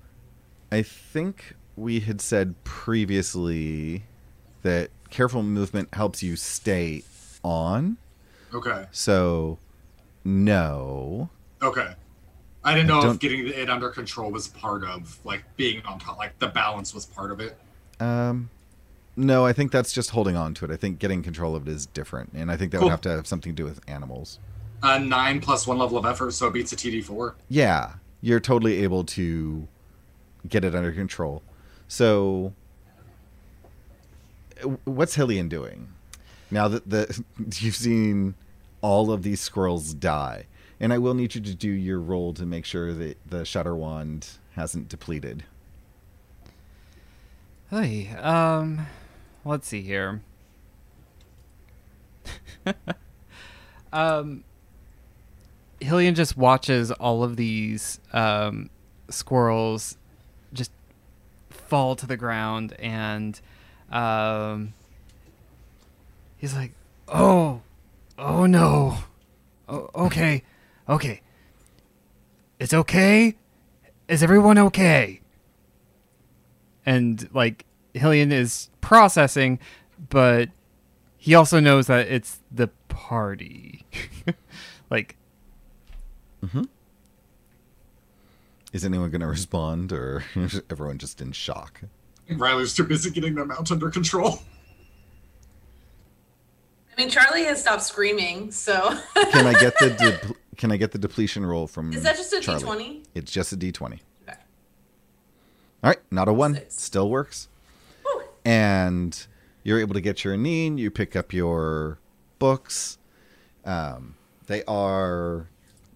Speaker 1: I think we had said previously that careful movement helps you stay on.
Speaker 6: Okay.
Speaker 1: So, no.
Speaker 6: Okay. I didn't know
Speaker 1: don't-
Speaker 6: if getting it under control was part of like being on top, like the balance was part of it.
Speaker 1: Um, no, I think that's just holding on to it. I think getting control of it is different, and I think that
Speaker 6: Cool.
Speaker 1: would have to have something to do with animals.
Speaker 6: Uh, nine plus one level of effort, so it beats a TD four.
Speaker 1: Yeah, you're totally able to get it under control. So, what's Hillian doing now that the you've seen all of these squirrels die? And I will need you to do your roll to make sure that the Shatter Wand hasn't depleted.
Speaker 7: Hey, um, let's see here. um, Hillian just watches all of these um, squirrels just fall to the ground, and um, he's like, "Oh, oh no, oh, okay, okay, it's okay. Is everyone okay?" and like Hillian is processing, but he also knows that it's the party. like, mm-hmm.
Speaker 1: Is anyone going to respond, or is everyone just in shock?
Speaker 6: Riley's too busy getting their mount under control.
Speaker 5: I mean, Charlie has stopped screaming, so
Speaker 1: Can I get the de- can I get the depletion roll from?
Speaker 5: is that just a
Speaker 1: Charlie?
Speaker 5: twenty?
Speaker 1: It's just a d20.
Speaker 5: Okay.
Speaker 1: All right, not a one.
Speaker 5: Six.
Speaker 1: Still works. And you're able to get your Aneen. You pick up your books. Um, they are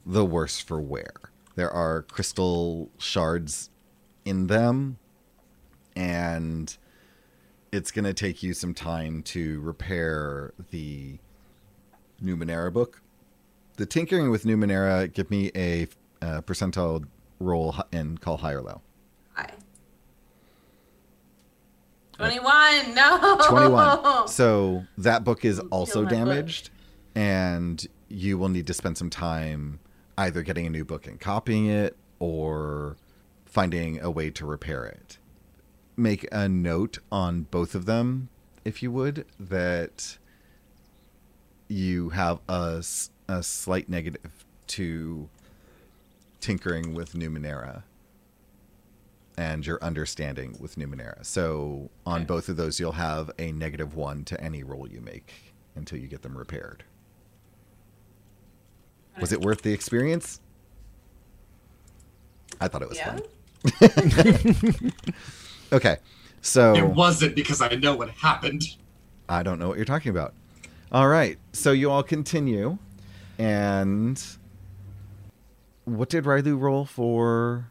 Speaker 1: the worse for wear. There are crystal shards in them, and it's going to take you some time to repair the Numenera book. The tinkering with Numenera, give me a uh, percentile roll and call high or low.
Speaker 5: 21 no.
Speaker 1: 21 so that book is also
Speaker 5: damaged book.
Speaker 1: and you will need to spend some time either getting a new book and copying it or finding a way to repair it. Make a note on both of them if you would that you have a, a slight negative to tinkering with numenera and your understanding with Numenera. So on
Speaker 5: Okay.
Speaker 1: both of those, you'll have a negative one to any roll you make until you get them repaired. Was it worth the experience? I thought it was
Speaker 5: Yeah.
Speaker 1: fun. Okay, so It
Speaker 6: wasn't because I know what happened.
Speaker 1: I don't know what you're talking about. All right, so you all continue, and what did Rylu roll for?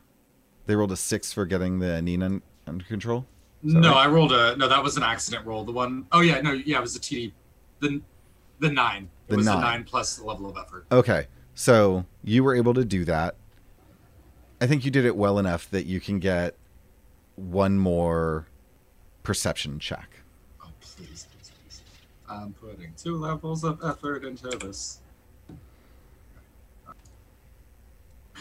Speaker 1: They rolled a six for getting the Nina under control.
Speaker 6: No,
Speaker 1: right?
Speaker 6: I rolled a no. That was an accident roll. The one oh yeah, no, yeah, it was a TD. The the nine. It
Speaker 1: The
Speaker 6: was
Speaker 1: nine.
Speaker 6: a nine plus the level of effort.
Speaker 1: Okay, so you were able to do that. I think you did it well enough that you can get one more perception check.
Speaker 6: Oh please, please, please. I'm putting two levels of effort into this.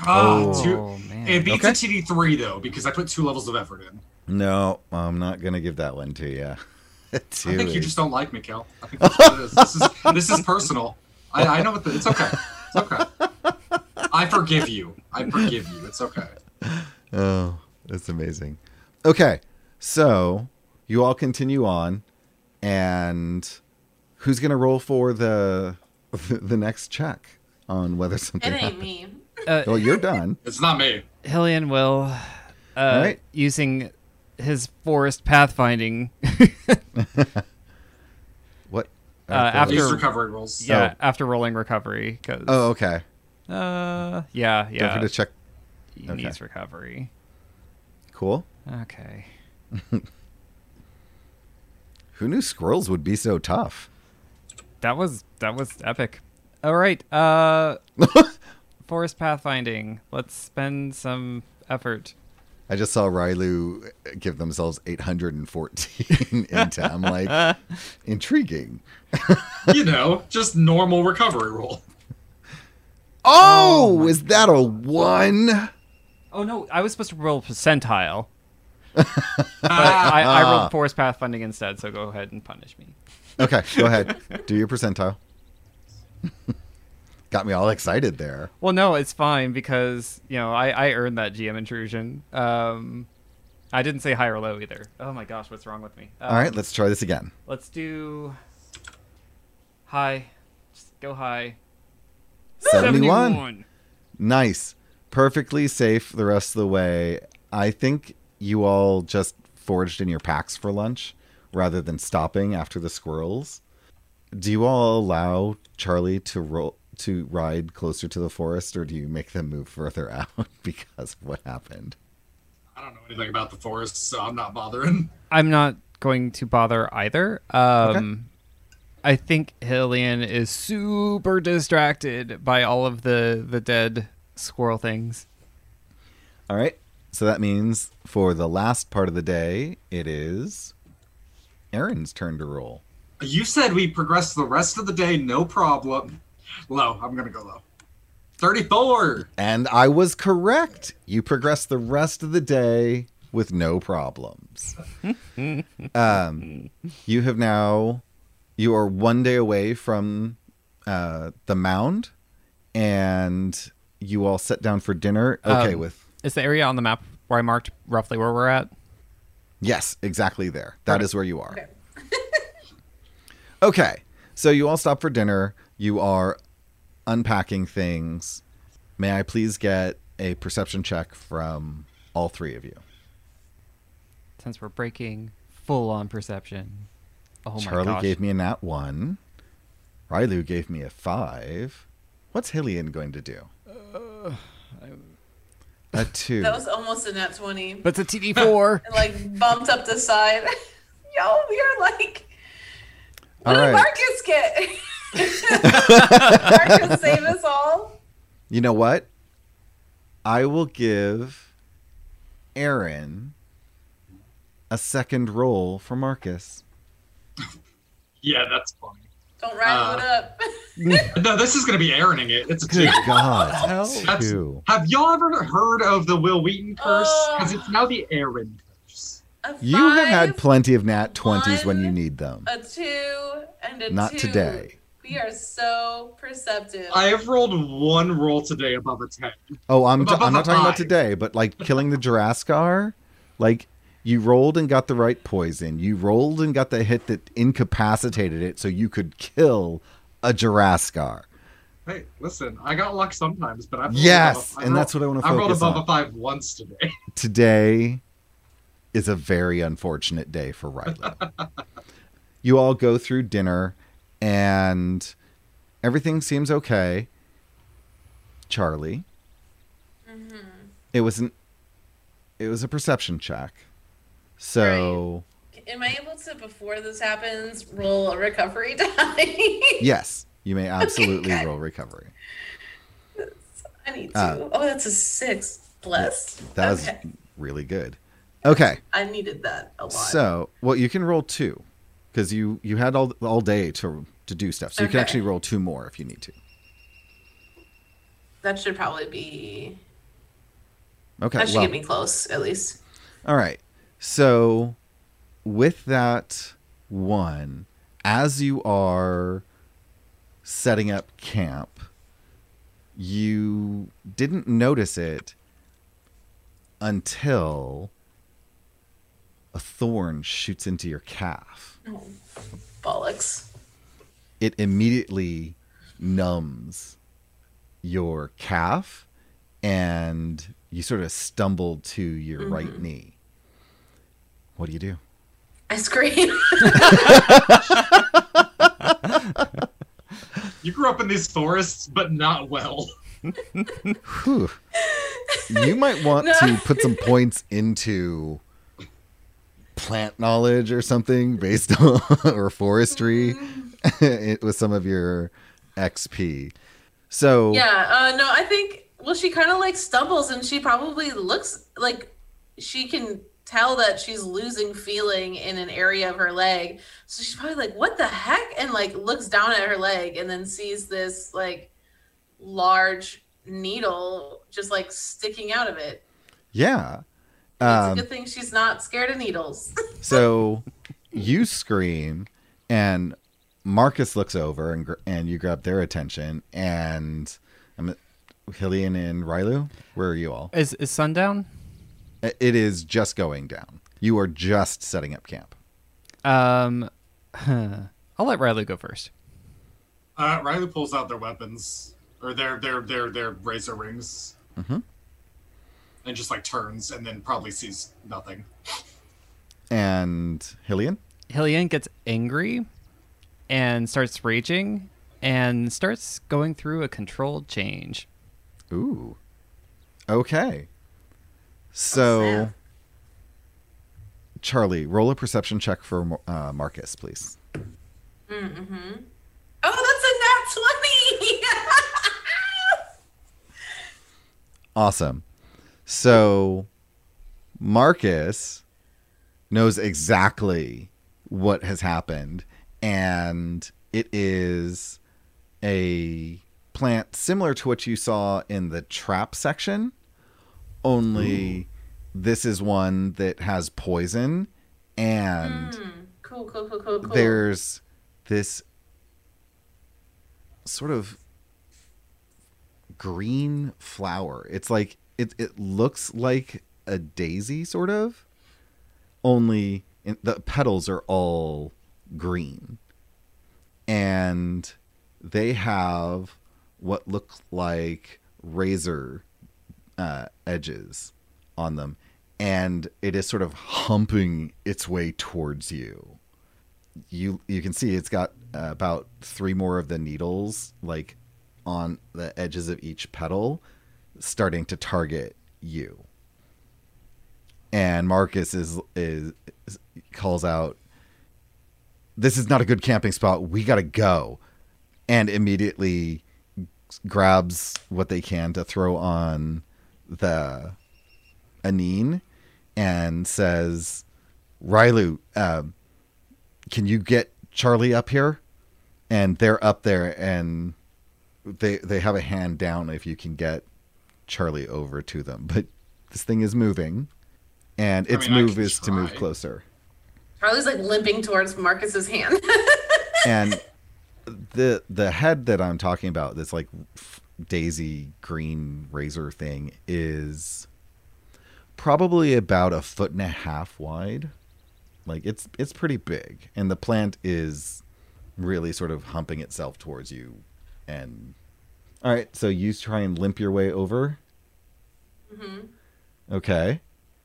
Speaker 6: Ah,
Speaker 1: Oh,
Speaker 6: two.
Speaker 7: man.
Speaker 6: It beats
Speaker 1: Okay.
Speaker 6: a TD three though because I put two levels of effort in.
Speaker 1: No, I'm not gonna give that one to you.
Speaker 6: I think you just don't like me, Kel. I think that's what it is. This is this is personal. I, I know what the, it's okay. It's okay. I forgive you. I forgive you. It's okay.
Speaker 1: Oh, that's amazing. Okay, so you all continue on, and who's gonna roll for the the next check on whether something
Speaker 5: It ain't
Speaker 1: happened?
Speaker 5: me.
Speaker 7: Uh,
Speaker 1: Well, you're done.
Speaker 6: It's not me.
Speaker 7: Hillian will, uh,
Speaker 1: Alright.
Speaker 7: using his forest pathfinding.
Speaker 1: What?
Speaker 7: Uh, after-
Speaker 6: Use recovery rolls.
Speaker 7: yeah, after rolling recovery, because
Speaker 1: Oh, okay.
Speaker 7: uh, yeah, yeah.
Speaker 1: Don't
Speaker 7: yeah,
Speaker 1: forget to check.
Speaker 7: he
Speaker 1: okay.
Speaker 7: needs recovery.
Speaker 1: Cool.
Speaker 7: Okay,
Speaker 1: Who knew squirrels would be so tough?
Speaker 7: that was that was epic. All right, uh, forest pathfinding. Let's spend some effort.
Speaker 1: I just saw Rylu give themselves 814 into. I'm like, intriguing.
Speaker 6: You know, just normal recovery roll.
Speaker 1: Oh, is that a one?
Speaker 7: Oh no, I was supposed to roll percentile. But I, I
Speaker 1: Ah.
Speaker 7: rolled force pathfinding instead, so go ahead and punish me.
Speaker 1: Okay, go ahead. Do your percentile. Got me all excited there.
Speaker 7: Well, no, it's fine because you know I, I earned that GM intrusion. Um, I didn't say high or low either. Oh my gosh, what's wrong with me? Um,
Speaker 1: All right, let's try this again.
Speaker 7: let's do high. Just go high.
Speaker 1: 71. Nice. Perfectly safe the rest of the way. I think you all just foraged in your packs for lunch rather than stopping after the squirrels. Do you all allow Charlie to roll to ride closer to the forest or do you make them move further out because of what happened?
Speaker 6: I don't know anything about the forest, so I'm not bothering.
Speaker 7: I'm not going to bother either. Um, I think Hillian is super distracted by all of the the dead squirrel things.
Speaker 1: All right. So that means for the last part of the day, it is Aaron's turn to roll.
Speaker 6: You said we progress the rest of the day, no problem. Low. I'm gonna go low. Thirty-four.
Speaker 1: And I was correct. You progress the rest of the day with no problems. um, you have now, you are one day away from uh, the mound, and you all sit down for dinner. Okay,
Speaker 7: Um,
Speaker 1: with
Speaker 7: Is the area on the map where I marked roughly where we're at?
Speaker 1: yes, exactly there. That is where you are.
Speaker 5: Okay.
Speaker 1: Okay, so you all stop for dinner. You are unpacking things. May I please get a perception check from all three of you?
Speaker 7: Since we're breaking full on perception. Oh my
Speaker 1: Charlie
Speaker 7: gosh.
Speaker 1: gave me a nat one. Rylu gave me a five. What's Hillian going to do? Uh, a two.
Speaker 5: That was almost a nat 20.
Speaker 7: But it's a TD4.
Speaker 5: and like bumped up the side. Yo, we are like, what
Speaker 1: All
Speaker 5: did
Speaker 1: right.
Speaker 5: Marcus get? Marcus save us all.
Speaker 1: You know what? I will give Aaron a second roll for Marcus.
Speaker 6: Yeah, that's funny.
Speaker 5: Don't rattle
Speaker 6: Uh,
Speaker 5: it up.
Speaker 6: No, this is gonna be Aaroning it. It's a two.
Speaker 1: Good God.
Speaker 6: That's-
Speaker 1: Two.
Speaker 6: Have y'all ever heard of the Wil Wheaton curse?
Speaker 5: Oh.
Speaker 6: Because it's now the Aaron curse.
Speaker 5: A
Speaker 1: You have had plenty of nat 20s when you need them.
Speaker 5: a two and a
Speaker 1: Not
Speaker 5: two.
Speaker 1: today.
Speaker 5: We are so perceptive.
Speaker 6: I have rolled one roll today above a ten.
Speaker 1: Oh, I'm,
Speaker 6: Above
Speaker 1: I'm not talking about today, but like killing the Jiraskar, like you rolled and got the right poison. You rolled and got the hit that incapacitated it so you could kill a Jiraskar.
Speaker 6: Hey, listen, I got luck sometimes, but I've
Speaker 1: Yes,
Speaker 6: above a- I
Speaker 1: and
Speaker 6: rolled-
Speaker 1: that's what I want to
Speaker 6: I rolled
Speaker 1: focus
Speaker 6: above
Speaker 1: on.
Speaker 6: a five once today.
Speaker 1: Today is a very unfortunate day for Riley. you all go through dinner and everything seems okay. Charlie. It was an it was a perception check. So
Speaker 5: Am I able to, before this happens, roll a recovery die?
Speaker 1: yes, you may absolutely
Speaker 5: good.
Speaker 1: roll recovery.
Speaker 5: I need to.
Speaker 1: Uh,
Speaker 5: oh, that's a six. Bless.
Speaker 1: That was
Speaker 5: okay.
Speaker 1: really good. Okay.
Speaker 5: I needed that a lot.
Speaker 1: So, well, you can roll two because you you had all all day to to do stuff. So you can actually roll two more if you need to.
Speaker 5: that should probably be.
Speaker 1: Okay.
Speaker 5: That should
Speaker 1: well,
Speaker 5: get me close, at least.
Speaker 1: all right. So, with that one, as you are setting up camp, you didn't notice it until a thorn shoots into your calf.
Speaker 5: Oh, bollocks.
Speaker 1: It immediately numbs your calf and you sort of stumble to your mm-hmm. right knee. What do you do?
Speaker 5: I scream.
Speaker 6: You grew up in these forests, but not well.
Speaker 1: Whew. You might want to put some points into plant knowledge or something based on or forestry it- with some of your XP. So
Speaker 5: yeah, uh, no, I think, well, she kind of like stumbles and she probably looks like she can tell that she's losing feeling in an area of her leg. So she's probably like, what the heck? And like looks down at her leg and then sees this like large needle just like sticking out of it.
Speaker 1: Yeah.
Speaker 5: It's
Speaker 1: Um,
Speaker 5: a good thing she's not scared of needles.
Speaker 1: So you scream, and Marcus looks over, and and you grab their attention. And I'm Hillian and Rylu. Where are you all?
Speaker 7: Is is sundown?
Speaker 1: It is just going down. You are just setting up camp.
Speaker 7: Um, I'll let Riley go first.
Speaker 6: Uh, Riley pulls out their weapons or their their their their razor rings,
Speaker 1: Mhm.
Speaker 6: and just like turns, and then probably sees nothing.
Speaker 1: And Hillian.
Speaker 7: Hillian gets angry and starts raging and starts going through a controlled change.
Speaker 1: Ooh. Okay. So,
Speaker 5: snap.
Speaker 1: Charlie, roll a perception check for uh, Marcus, please.
Speaker 5: Mm-hmm. Oh, that's a nat 20!
Speaker 1: Awesome. So, Marcus knows exactly what has happened, and it is a plant similar to what you saw in the trap section, only this is one that has poison, and
Speaker 5: Hmm. Cool, cool, cool, cool, cool.
Speaker 1: there's this sort of green flower. It's like it it looks like a daisy sort of only in, the petals are all green. And they have what look like razor uh, edges on them. And it is sort of humping its way towards you. You you can see it's got uh, about three more of the needles like on the edges of each petal starting to target you. And marcus is is, is calls out this is not a good camping spot we gotta go and immediately grabs what they can to throw on the Aneen and says rylu um, can you get Charlie up here? And they're up there and they they have a hand down if you can get Charlie over to them. But this thing is moving and
Speaker 6: I
Speaker 1: its
Speaker 6: mean,
Speaker 1: move is to move closer.
Speaker 5: Charlie's like limping towards Marcus's hand.
Speaker 1: And the the head that I'm talking about, this like daisy green razor thing is probably about a foot and a half wide. Like it's it's pretty big, and the plant is really sort of humping itself towards you. And all right, so you try and limp your way over.
Speaker 5: Mm-hmm.
Speaker 1: Okay.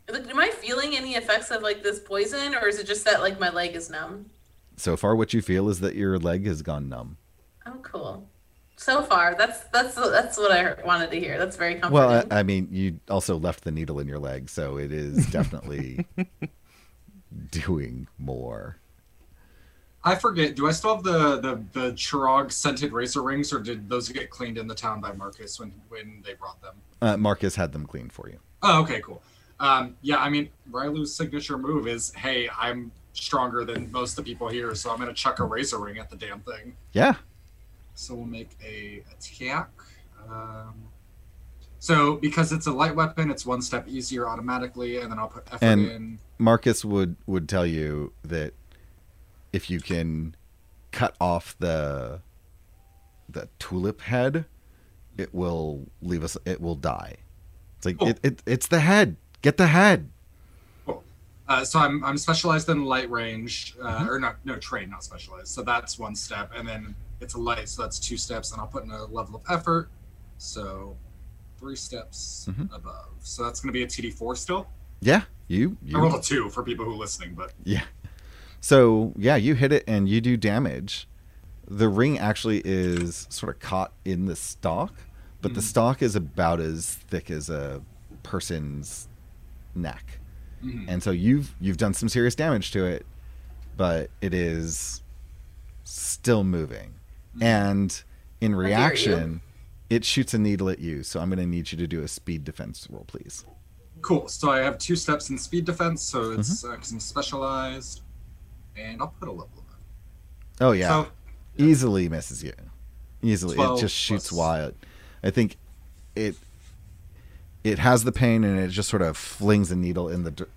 Speaker 5: Am I feeling any effects of like this poison, or is it just that like my leg is numb?
Speaker 1: So far, what you feel is that your leg has gone numb.
Speaker 5: Oh, cool. So far, that's that's that's what I wanted to hear. That's very comforting.
Speaker 1: Well, I, I mean, you also left the needle in your leg, so it is definitely doing more.
Speaker 6: I forget. Do I still have the the the Chirag scented razor rings, or did those get cleaned in the town by Marcus when when they brought them?
Speaker 1: Uh, Marcus had them cleaned for you.
Speaker 6: Oh, okay, cool. Um, yeah, I mean, Rylu's signature move is, "Hey, I'm stronger than most of the people here, so I'm gonna chuck a razor ring at the damn thing."
Speaker 1: Yeah.
Speaker 6: So we'll make a attack. Um, so because it's a light weapon, it's one step easier automatically, and then I'll put effort
Speaker 1: And-
Speaker 6: in.
Speaker 1: Marcus would would tell you that if you can cut off the the tulip head, it will leave us. It will die. It's like
Speaker 6: Oh.
Speaker 1: it, it. It's the head. Get the head.
Speaker 6: Uh, so I'm I'm specialized in light range, uh,
Speaker 1: Mm-hmm.
Speaker 6: or not no train, not specialized. So that's one step, and then it's a light, so that's two steps, and I'll put in a level of effort. So three steps
Speaker 1: Mhm.
Speaker 6: above. So that's going to be a TD4 still.
Speaker 1: Yeah. You.
Speaker 6: I rolled a two for people who are listening, but
Speaker 1: Yeah. So yeah, you hit it and you do damage. The ring actually is sort of caught in the stalk, but the stalk is about as thick as a person's neck.
Speaker 6: Mhm.
Speaker 1: And so you've you've done some serious damage to it, but it is still moving. And in reaction, it shoots a needle at you. So I'm going to need you to do a speed defense roll, please.
Speaker 6: cool. So I have two steps in speed defense, so it's
Speaker 1: Mm-hmm.
Speaker 6: because I'm specialized, and I'll put a level of it.
Speaker 1: Oh yeah.
Speaker 6: So
Speaker 1: easily misses you. Easily, it just shoots
Speaker 6: plus-
Speaker 1: wild. I think it it has the pain and it just sort of flings a needle in the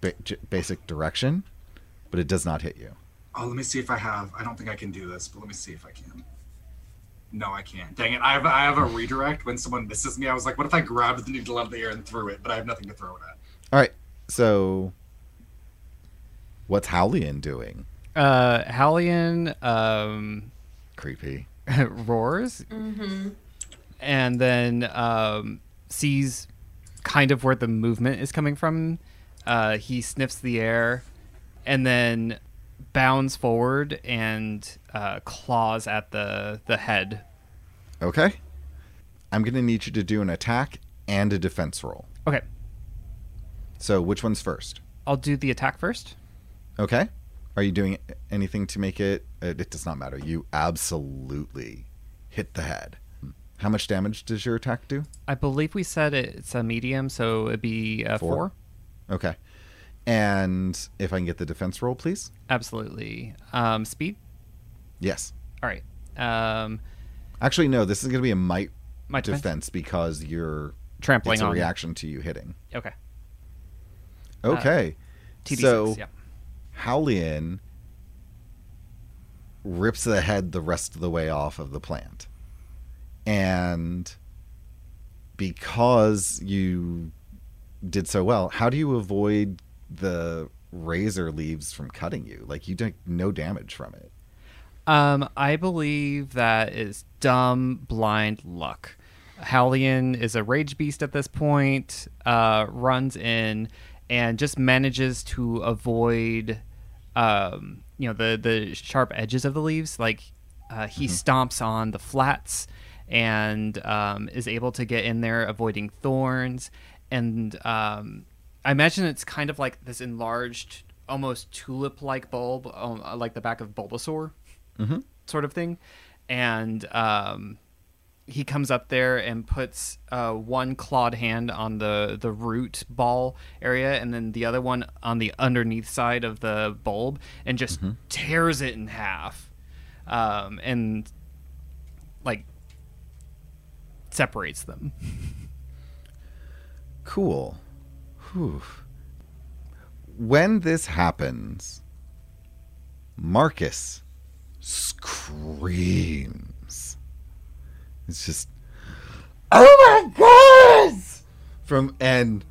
Speaker 1: di- basic direction, but it does not hit you.
Speaker 6: Oh, let me see if I have. I don't think I can do this, but let me see if I can. No, I can't. Dang it! I have I have a redirect when someone misses me. I was like, what if I grabbed the needle out of the air and threw it? But I have nothing to throw it at.
Speaker 1: All right, so what's Howlian doing?
Speaker 7: Uh, Hallian um,
Speaker 1: Creepy.
Speaker 7: roars mm-hmm. and then um, sees kind of where the movement is coming from. Uh, he sniffs the air and then bounds forward and uh, claws at the, the head.
Speaker 1: Okay. I'm going to need you to do an attack and a defense roll.
Speaker 7: Okay,
Speaker 1: So, which one's first?
Speaker 7: I'll do the attack first.
Speaker 1: Okay. Are you doing anything to make it? It, it does not matter. You absolutely hit the head. How much damage does your attack do?
Speaker 7: I believe we said it's a medium, so it'd be a
Speaker 1: Four.
Speaker 7: four.
Speaker 1: Okay. And if I can get the defense roll, please?
Speaker 7: Absolutely. Um, speed.
Speaker 1: Yes.
Speaker 7: All right. Um,
Speaker 1: Actually, no, this is going to be a might
Speaker 7: might defense.
Speaker 1: defense because you're.
Speaker 7: Trampling
Speaker 1: It's a
Speaker 7: on.
Speaker 1: reaction to you hitting.
Speaker 7: Okay.
Speaker 1: Okay.
Speaker 7: TD6.
Speaker 1: so,
Speaker 7: yeah.
Speaker 1: Howlian rips the head the rest of the way off of the plant. And because you did so well, how do you avoid the razor leaves from cutting you? Like you took no damage from it.
Speaker 7: Um, I believe that is dumb, blind luck. Hallian is a rage beast at this point, uh, runs in and just manages to avoid, um, you know, the, the sharp edges of the leaves. Like, uh, he stomps on the flats and um, is able to get in there, avoiding thorns. And um, I imagine it's kind of like this enlarged, almost tulip-like bulb, um, like the back of Bulbasaur sort of thing. And um, he comes up there and puts uh, one clawed hand on the, the root ball area and then the other one on the underneath side of the bulb and just tears it in half. Um, and like separates them.
Speaker 1: Cool. Whew. When this happens, Marcus screams. It's just, oh my god! From and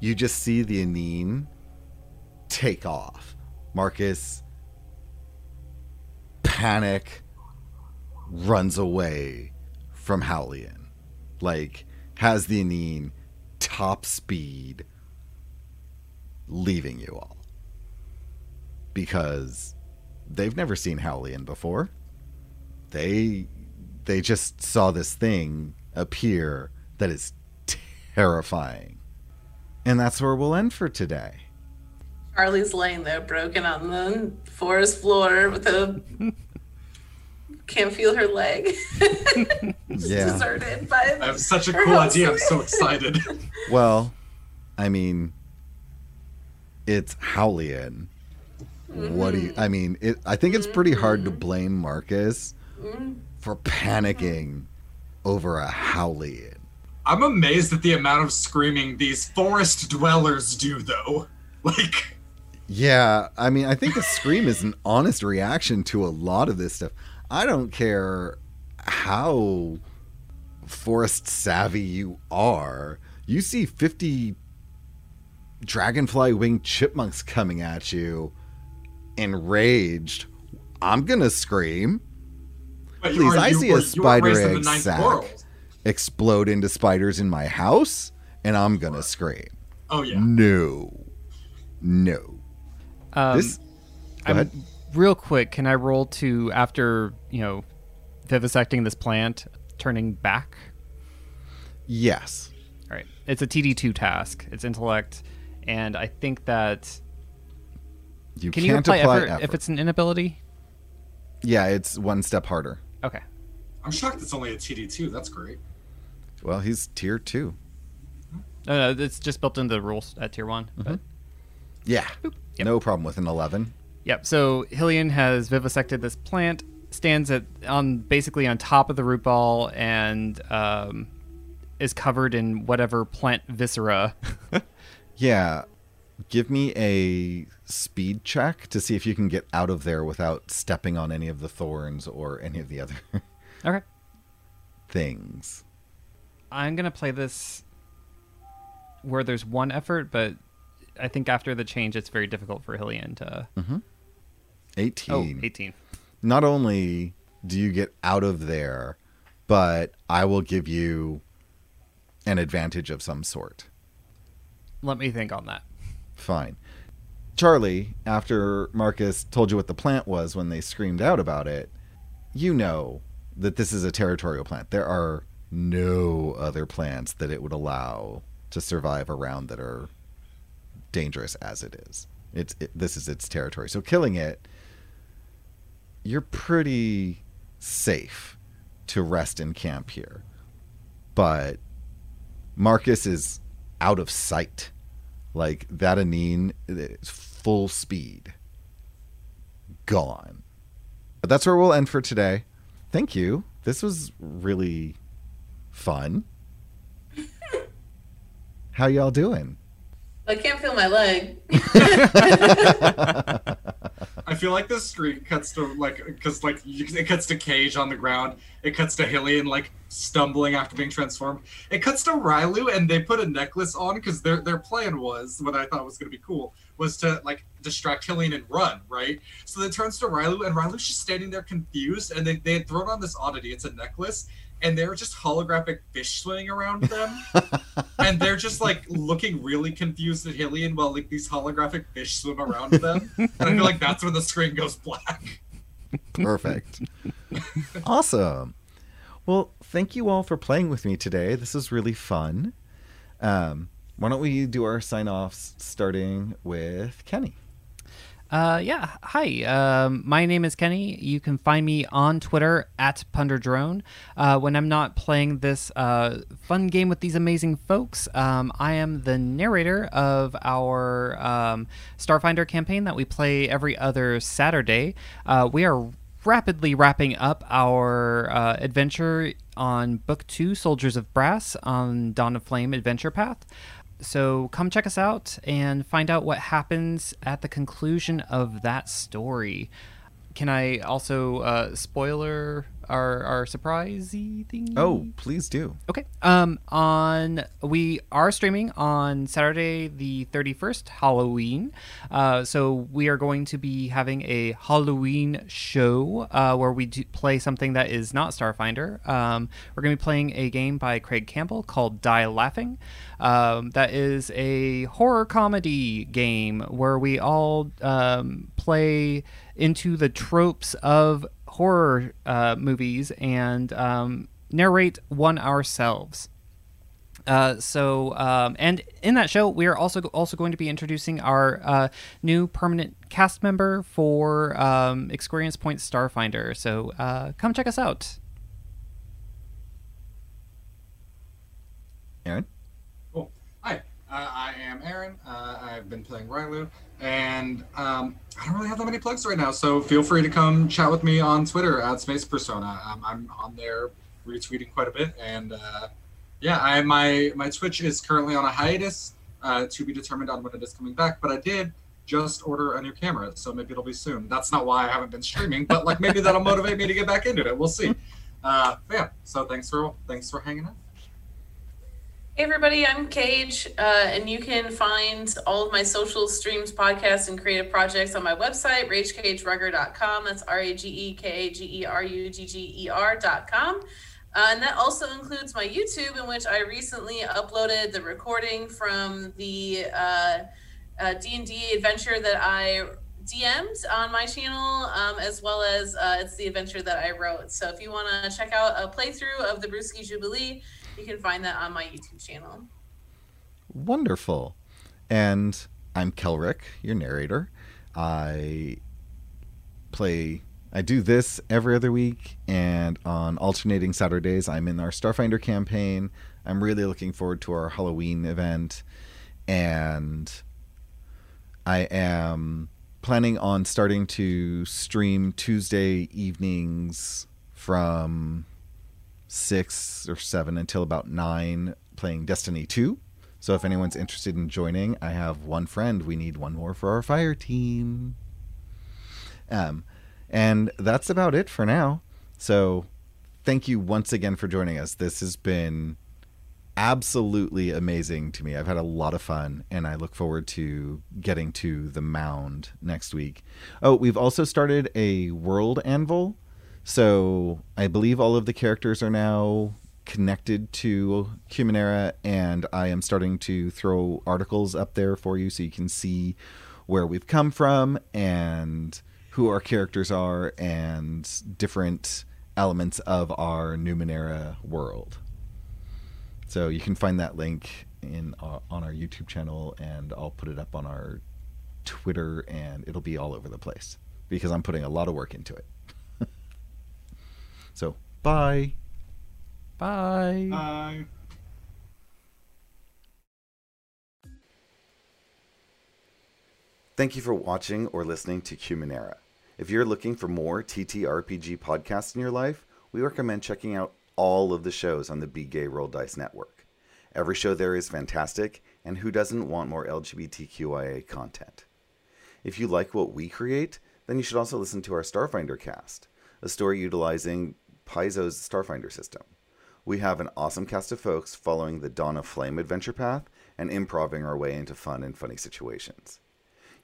Speaker 1: you just see the Aneen take off. Marcus panic runs away from Howlian. Like has the Aneen top speed leaving you all. Because they've never seen Howlian before. They they just saw this thing appear that is terrifying. And that's where we'll end for today.
Speaker 5: Charlie's laying there broken on the forest floor with a can't feel her leg.
Speaker 1: Yeah.
Speaker 5: deserted by
Speaker 6: I have such a cool
Speaker 5: host.
Speaker 6: idea. I'm so excited.
Speaker 1: Well, I mean, it's Howlian. What do you? Mm-hmm. I mean, it, I think it's pretty hard to mm-hmm. blame Marcus mm-hmm. for panicking over a Howlian.
Speaker 6: I'm amazed at the amount of screaming these forest dwellers do, though. Like,
Speaker 1: Yeah, I mean, I think a scream is an honest reaction to a lot of this stuff. I don't care how forest savvy you are. You see 50 dragonfly winged chipmunks coming at you, enraged. I'm going to scream.
Speaker 6: but
Speaker 1: Please,
Speaker 6: are
Speaker 1: I
Speaker 6: you-
Speaker 1: see
Speaker 6: were-
Speaker 1: a spider egg
Speaker 6: the
Speaker 1: sack
Speaker 6: world.
Speaker 1: explode into spiders in my house, and I'm going to scream.
Speaker 6: Oh yeah.
Speaker 1: No. No.
Speaker 7: Um,
Speaker 1: This. Go
Speaker 7: I'm-
Speaker 1: ahead.
Speaker 7: real quick, can I roll to after you know vivisecting this plant, turning back?
Speaker 1: Yes.
Speaker 7: All right, it's a TD two task. It's intellect, and I think that
Speaker 1: You
Speaker 7: can you
Speaker 1: can't
Speaker 7: apply,
Speaker 1: apply
Speaker 7: effort,
Speaker 1: effort.
Speaker 7: if it's an inability?
Speaker 1: Yeah, it's one step harder.
Speaker 7: Okay,
Speaker 6: I'm shocked it's only a TD2. That's great.
Speaker 1: Well, he's tier two.
Speaker 7: no, no, it's just built into the rules at tier one. But mm-hmm.
Speaker 1: Yeah.
Speaker 7: Yep.
Speaker 1: No problem with an 11.
Speaker 7: Yep. So Hillian has vivisected this plant, stands at on basically on top of the root ball, and um, is covered in whatever plant viscera.
Speaker 1: Yeah. Give me a speed check to see if you can get out of there without stepping on any of the thorns or any of the other
Speaker 7: okay.
Speaker 1: things.
Speaker 7: I'm gonna play this where there's one effort, but I think after the change, it's very difficult for Hillian to. Mm-hmm.
Speaker 1: 18.
Speaker 7: Oh, 18.
Speaker 1: Not only do you get out of there, but I will give you an advantage of some sort.
Speaker 7: Let me think on that.
Speaker 1: Fine. Charlie, after Marcus told you what the plant was when they screamed out about it, you know that this is a territorial plant. There are no other plants that it would allow to survive around that are dangerous as it is. It's it, this is its territory. So killing it, you're pretty safe to rest in camp here. But Marcus is out of sight. Like that Aneen is full speed. Gone. But that's where we'll end for today. Thank you. This was really fun. How y'all doing?
Speaker 5: I can't feel my leg.
Speaker 6: I feel like this screen cuts to like because like it cuts to Cage on the ground. It cuts to Hillian like stumbling after being transformed. It cuts to Rylu and they put a necklace on because their their plan was what I thought was gonna be cool was to like distract Hillian and run right. So then it turns to Rylu and Rylu's just standing there confused and they they had thrown on this oddity. It's a necklace and they're just holographic fish swimming around them. and they're just like looking really confused at Hillian while like these holographic fish swim around them. And I feel like that's when the screen goes black.
Speaker 1: Perfect. awesome. Well, thank you all for playing with me today. This is really fun. Um, why don't we do our sign offs starting with Kenny?
Speaker 7: Uh, yeah. Hi. Um, my name is Kenny. You can find me on Twitter at Punderdrone. Uh, when I'm not playing this uh, fun game with these amazing folks, um, I am the narrator of our um, Starfinder campaign that we play every other Saturday. Uh, we are rapidly wrapping up our uh, adventure on Book Two, Soldiers of Brass, on Dawn of Flame Adventure Path. So come check us out and find out what happens at the conclusion of that story. Can I also uh, spoiler our our surprisey thing?
Speaker 1: Oh, please do.
Speaker 7: Okay. Um, on we are streaming on Saturday the thirty first, Halloween. Uh, so we are going to be having a Halloween show uh, where we do play something that is not Starfinder. Um, we're going to be playing a game by Craig Campbell called Die Laughing. Um, that is a horror comedy game where we all um, play into the tropes of horror uh, movies and um, narrate one ourselves. Uh, so, um, and in that show, we are also also going to be introducing our uh, new permanent cast member for um, Experience Point Starfinder. So, uh, come check us out.
Speaker 1: Aaron?
Speaker 6: Cool. Hi, uh, I am Aaron. Uh, I've been playing Rylu, and um, I don't really have that many plugs right now. So feel free to come chat with me on Twitter at Space Persona. Um, I'm on there retweeting quite a bit, and uh, yeah, I my my Twitch is currently on a hiatus uh, to be determined on when it is coming back. But I did just order a new camera, so maybe it'll be soon. That's not why I haven't been streaming, but like maybe that'll motivate me to get back into it. We'll see. Uh, yeah, so thanks for thanks for hanging out.
Speaker 5: Hey everybody, I'm Cage, uh, and you can find all of my social streams, podcasts, and creative projects on my website, ragekagerugger.com. That's R A G E K A G E R U G G E R.com. Uh, and that also includes my YouTube, in which I recently uploaded the recording from the uh, uh, D&D adventure that I DM'd on my channel, um, as well as uh, it's the adventure that I wrote. So if you want to check out a playthrough of the Brewski Jubilee, you can find that on my YouTube channel.
Speaker 1: Wonderful. And I'm Kelrick, your narrator. I play I do this every other week and on alternating Saturdays I'm in our Starfinder campaign. I'm really looking forward to our Halloween event and I am planning on starting to stream Tuesday evenings from six or seven until about nine playing Destiny 2. So if anyone's interested in joining, I have one friend. We need one more for our fire team. Um, and that's about it for now. So thank you once again for joining us. This has been absolutely amazing to me. I've had a lot of fun and I look forward to getting to the mound next week. Oh, we've also started a world anvil. So I believe all of the characters are now connected to Numenera and I am starting to throw articles up there for you so you can see where we've come from and who our characters are and different elements of our Numenera world. So you can find that link in uh, on our YouTube channel, and I'll put it up on our Twitter, and it'll be all over the place because I'm putting a lot of work into it. So bye.
Speaker 7: Bye.
Speaker 6: Bye.
Speaker 8: Thank you for watching or listening to Numenera. If you're looking for more TTRPG podcasts in your life, we recommend checking out all of the shows on the Be Gay Roll Dice Network. Every show there is fantastic, and who doesn't want more LGBTQIA content? If you like what we create, then you should also listen to our Starfinder cast, a story utilizing Paizo's Starfinder system. We have an awesome cast of folks following the Dawn of Flame adventure path and improving our way into fun and funny situations.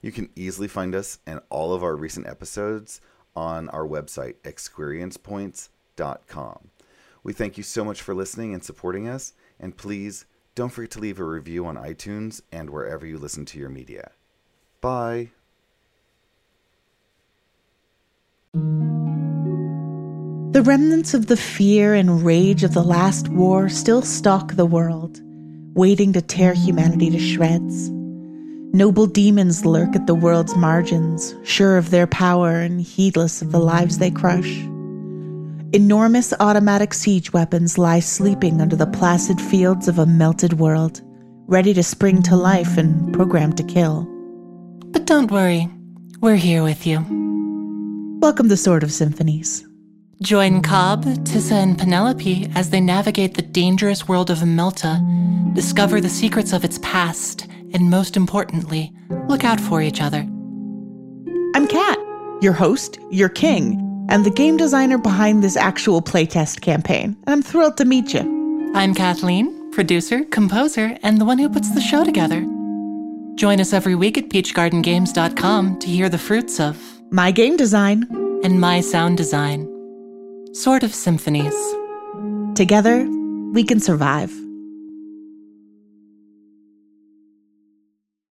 Speaker 8: You can easily find us and all of our recent episodes on our website, experiencepoints.com. We thank you so much for listening and supporting us, and please don't forget to leave a review on iTunes and wherever you listen to your media. Bye.
Speaker 9: The remnants of the fear and rage of the last war still stalk the world, waiting to tear humanity to shreds. Noble demons lurk at the world's margins, sure of their power and heedless of the lives they crush. Enormous automatic siege weapons lie sleeping under the placid fields of a melted world, ready to spring to life and programmed to kill.
Speaker 10: But don't worry, we're here with you.
Speaker 9: Welcome to Sword of Symphonies.
Speaker 10: Join Cobb, Tissa, and Penelope as they navigate the dangerous world of Melta, discover the secrets of its past, and most importantly, look out for each other.
Speaker 9: I'm Kat, your host, your king, and the game designer behind this actual playtest campaign, and I'm thrilled to meet you.
Speaker 10: I'm Kathleen, producer, composer, and the one who puts the show together. Join us every week at peachgardengames.com to hear the fruits of
Speaker 9: My game design.
Speaker 10: and my sound design. Sort of symphonies.
Speaker 9: Together, we can survive.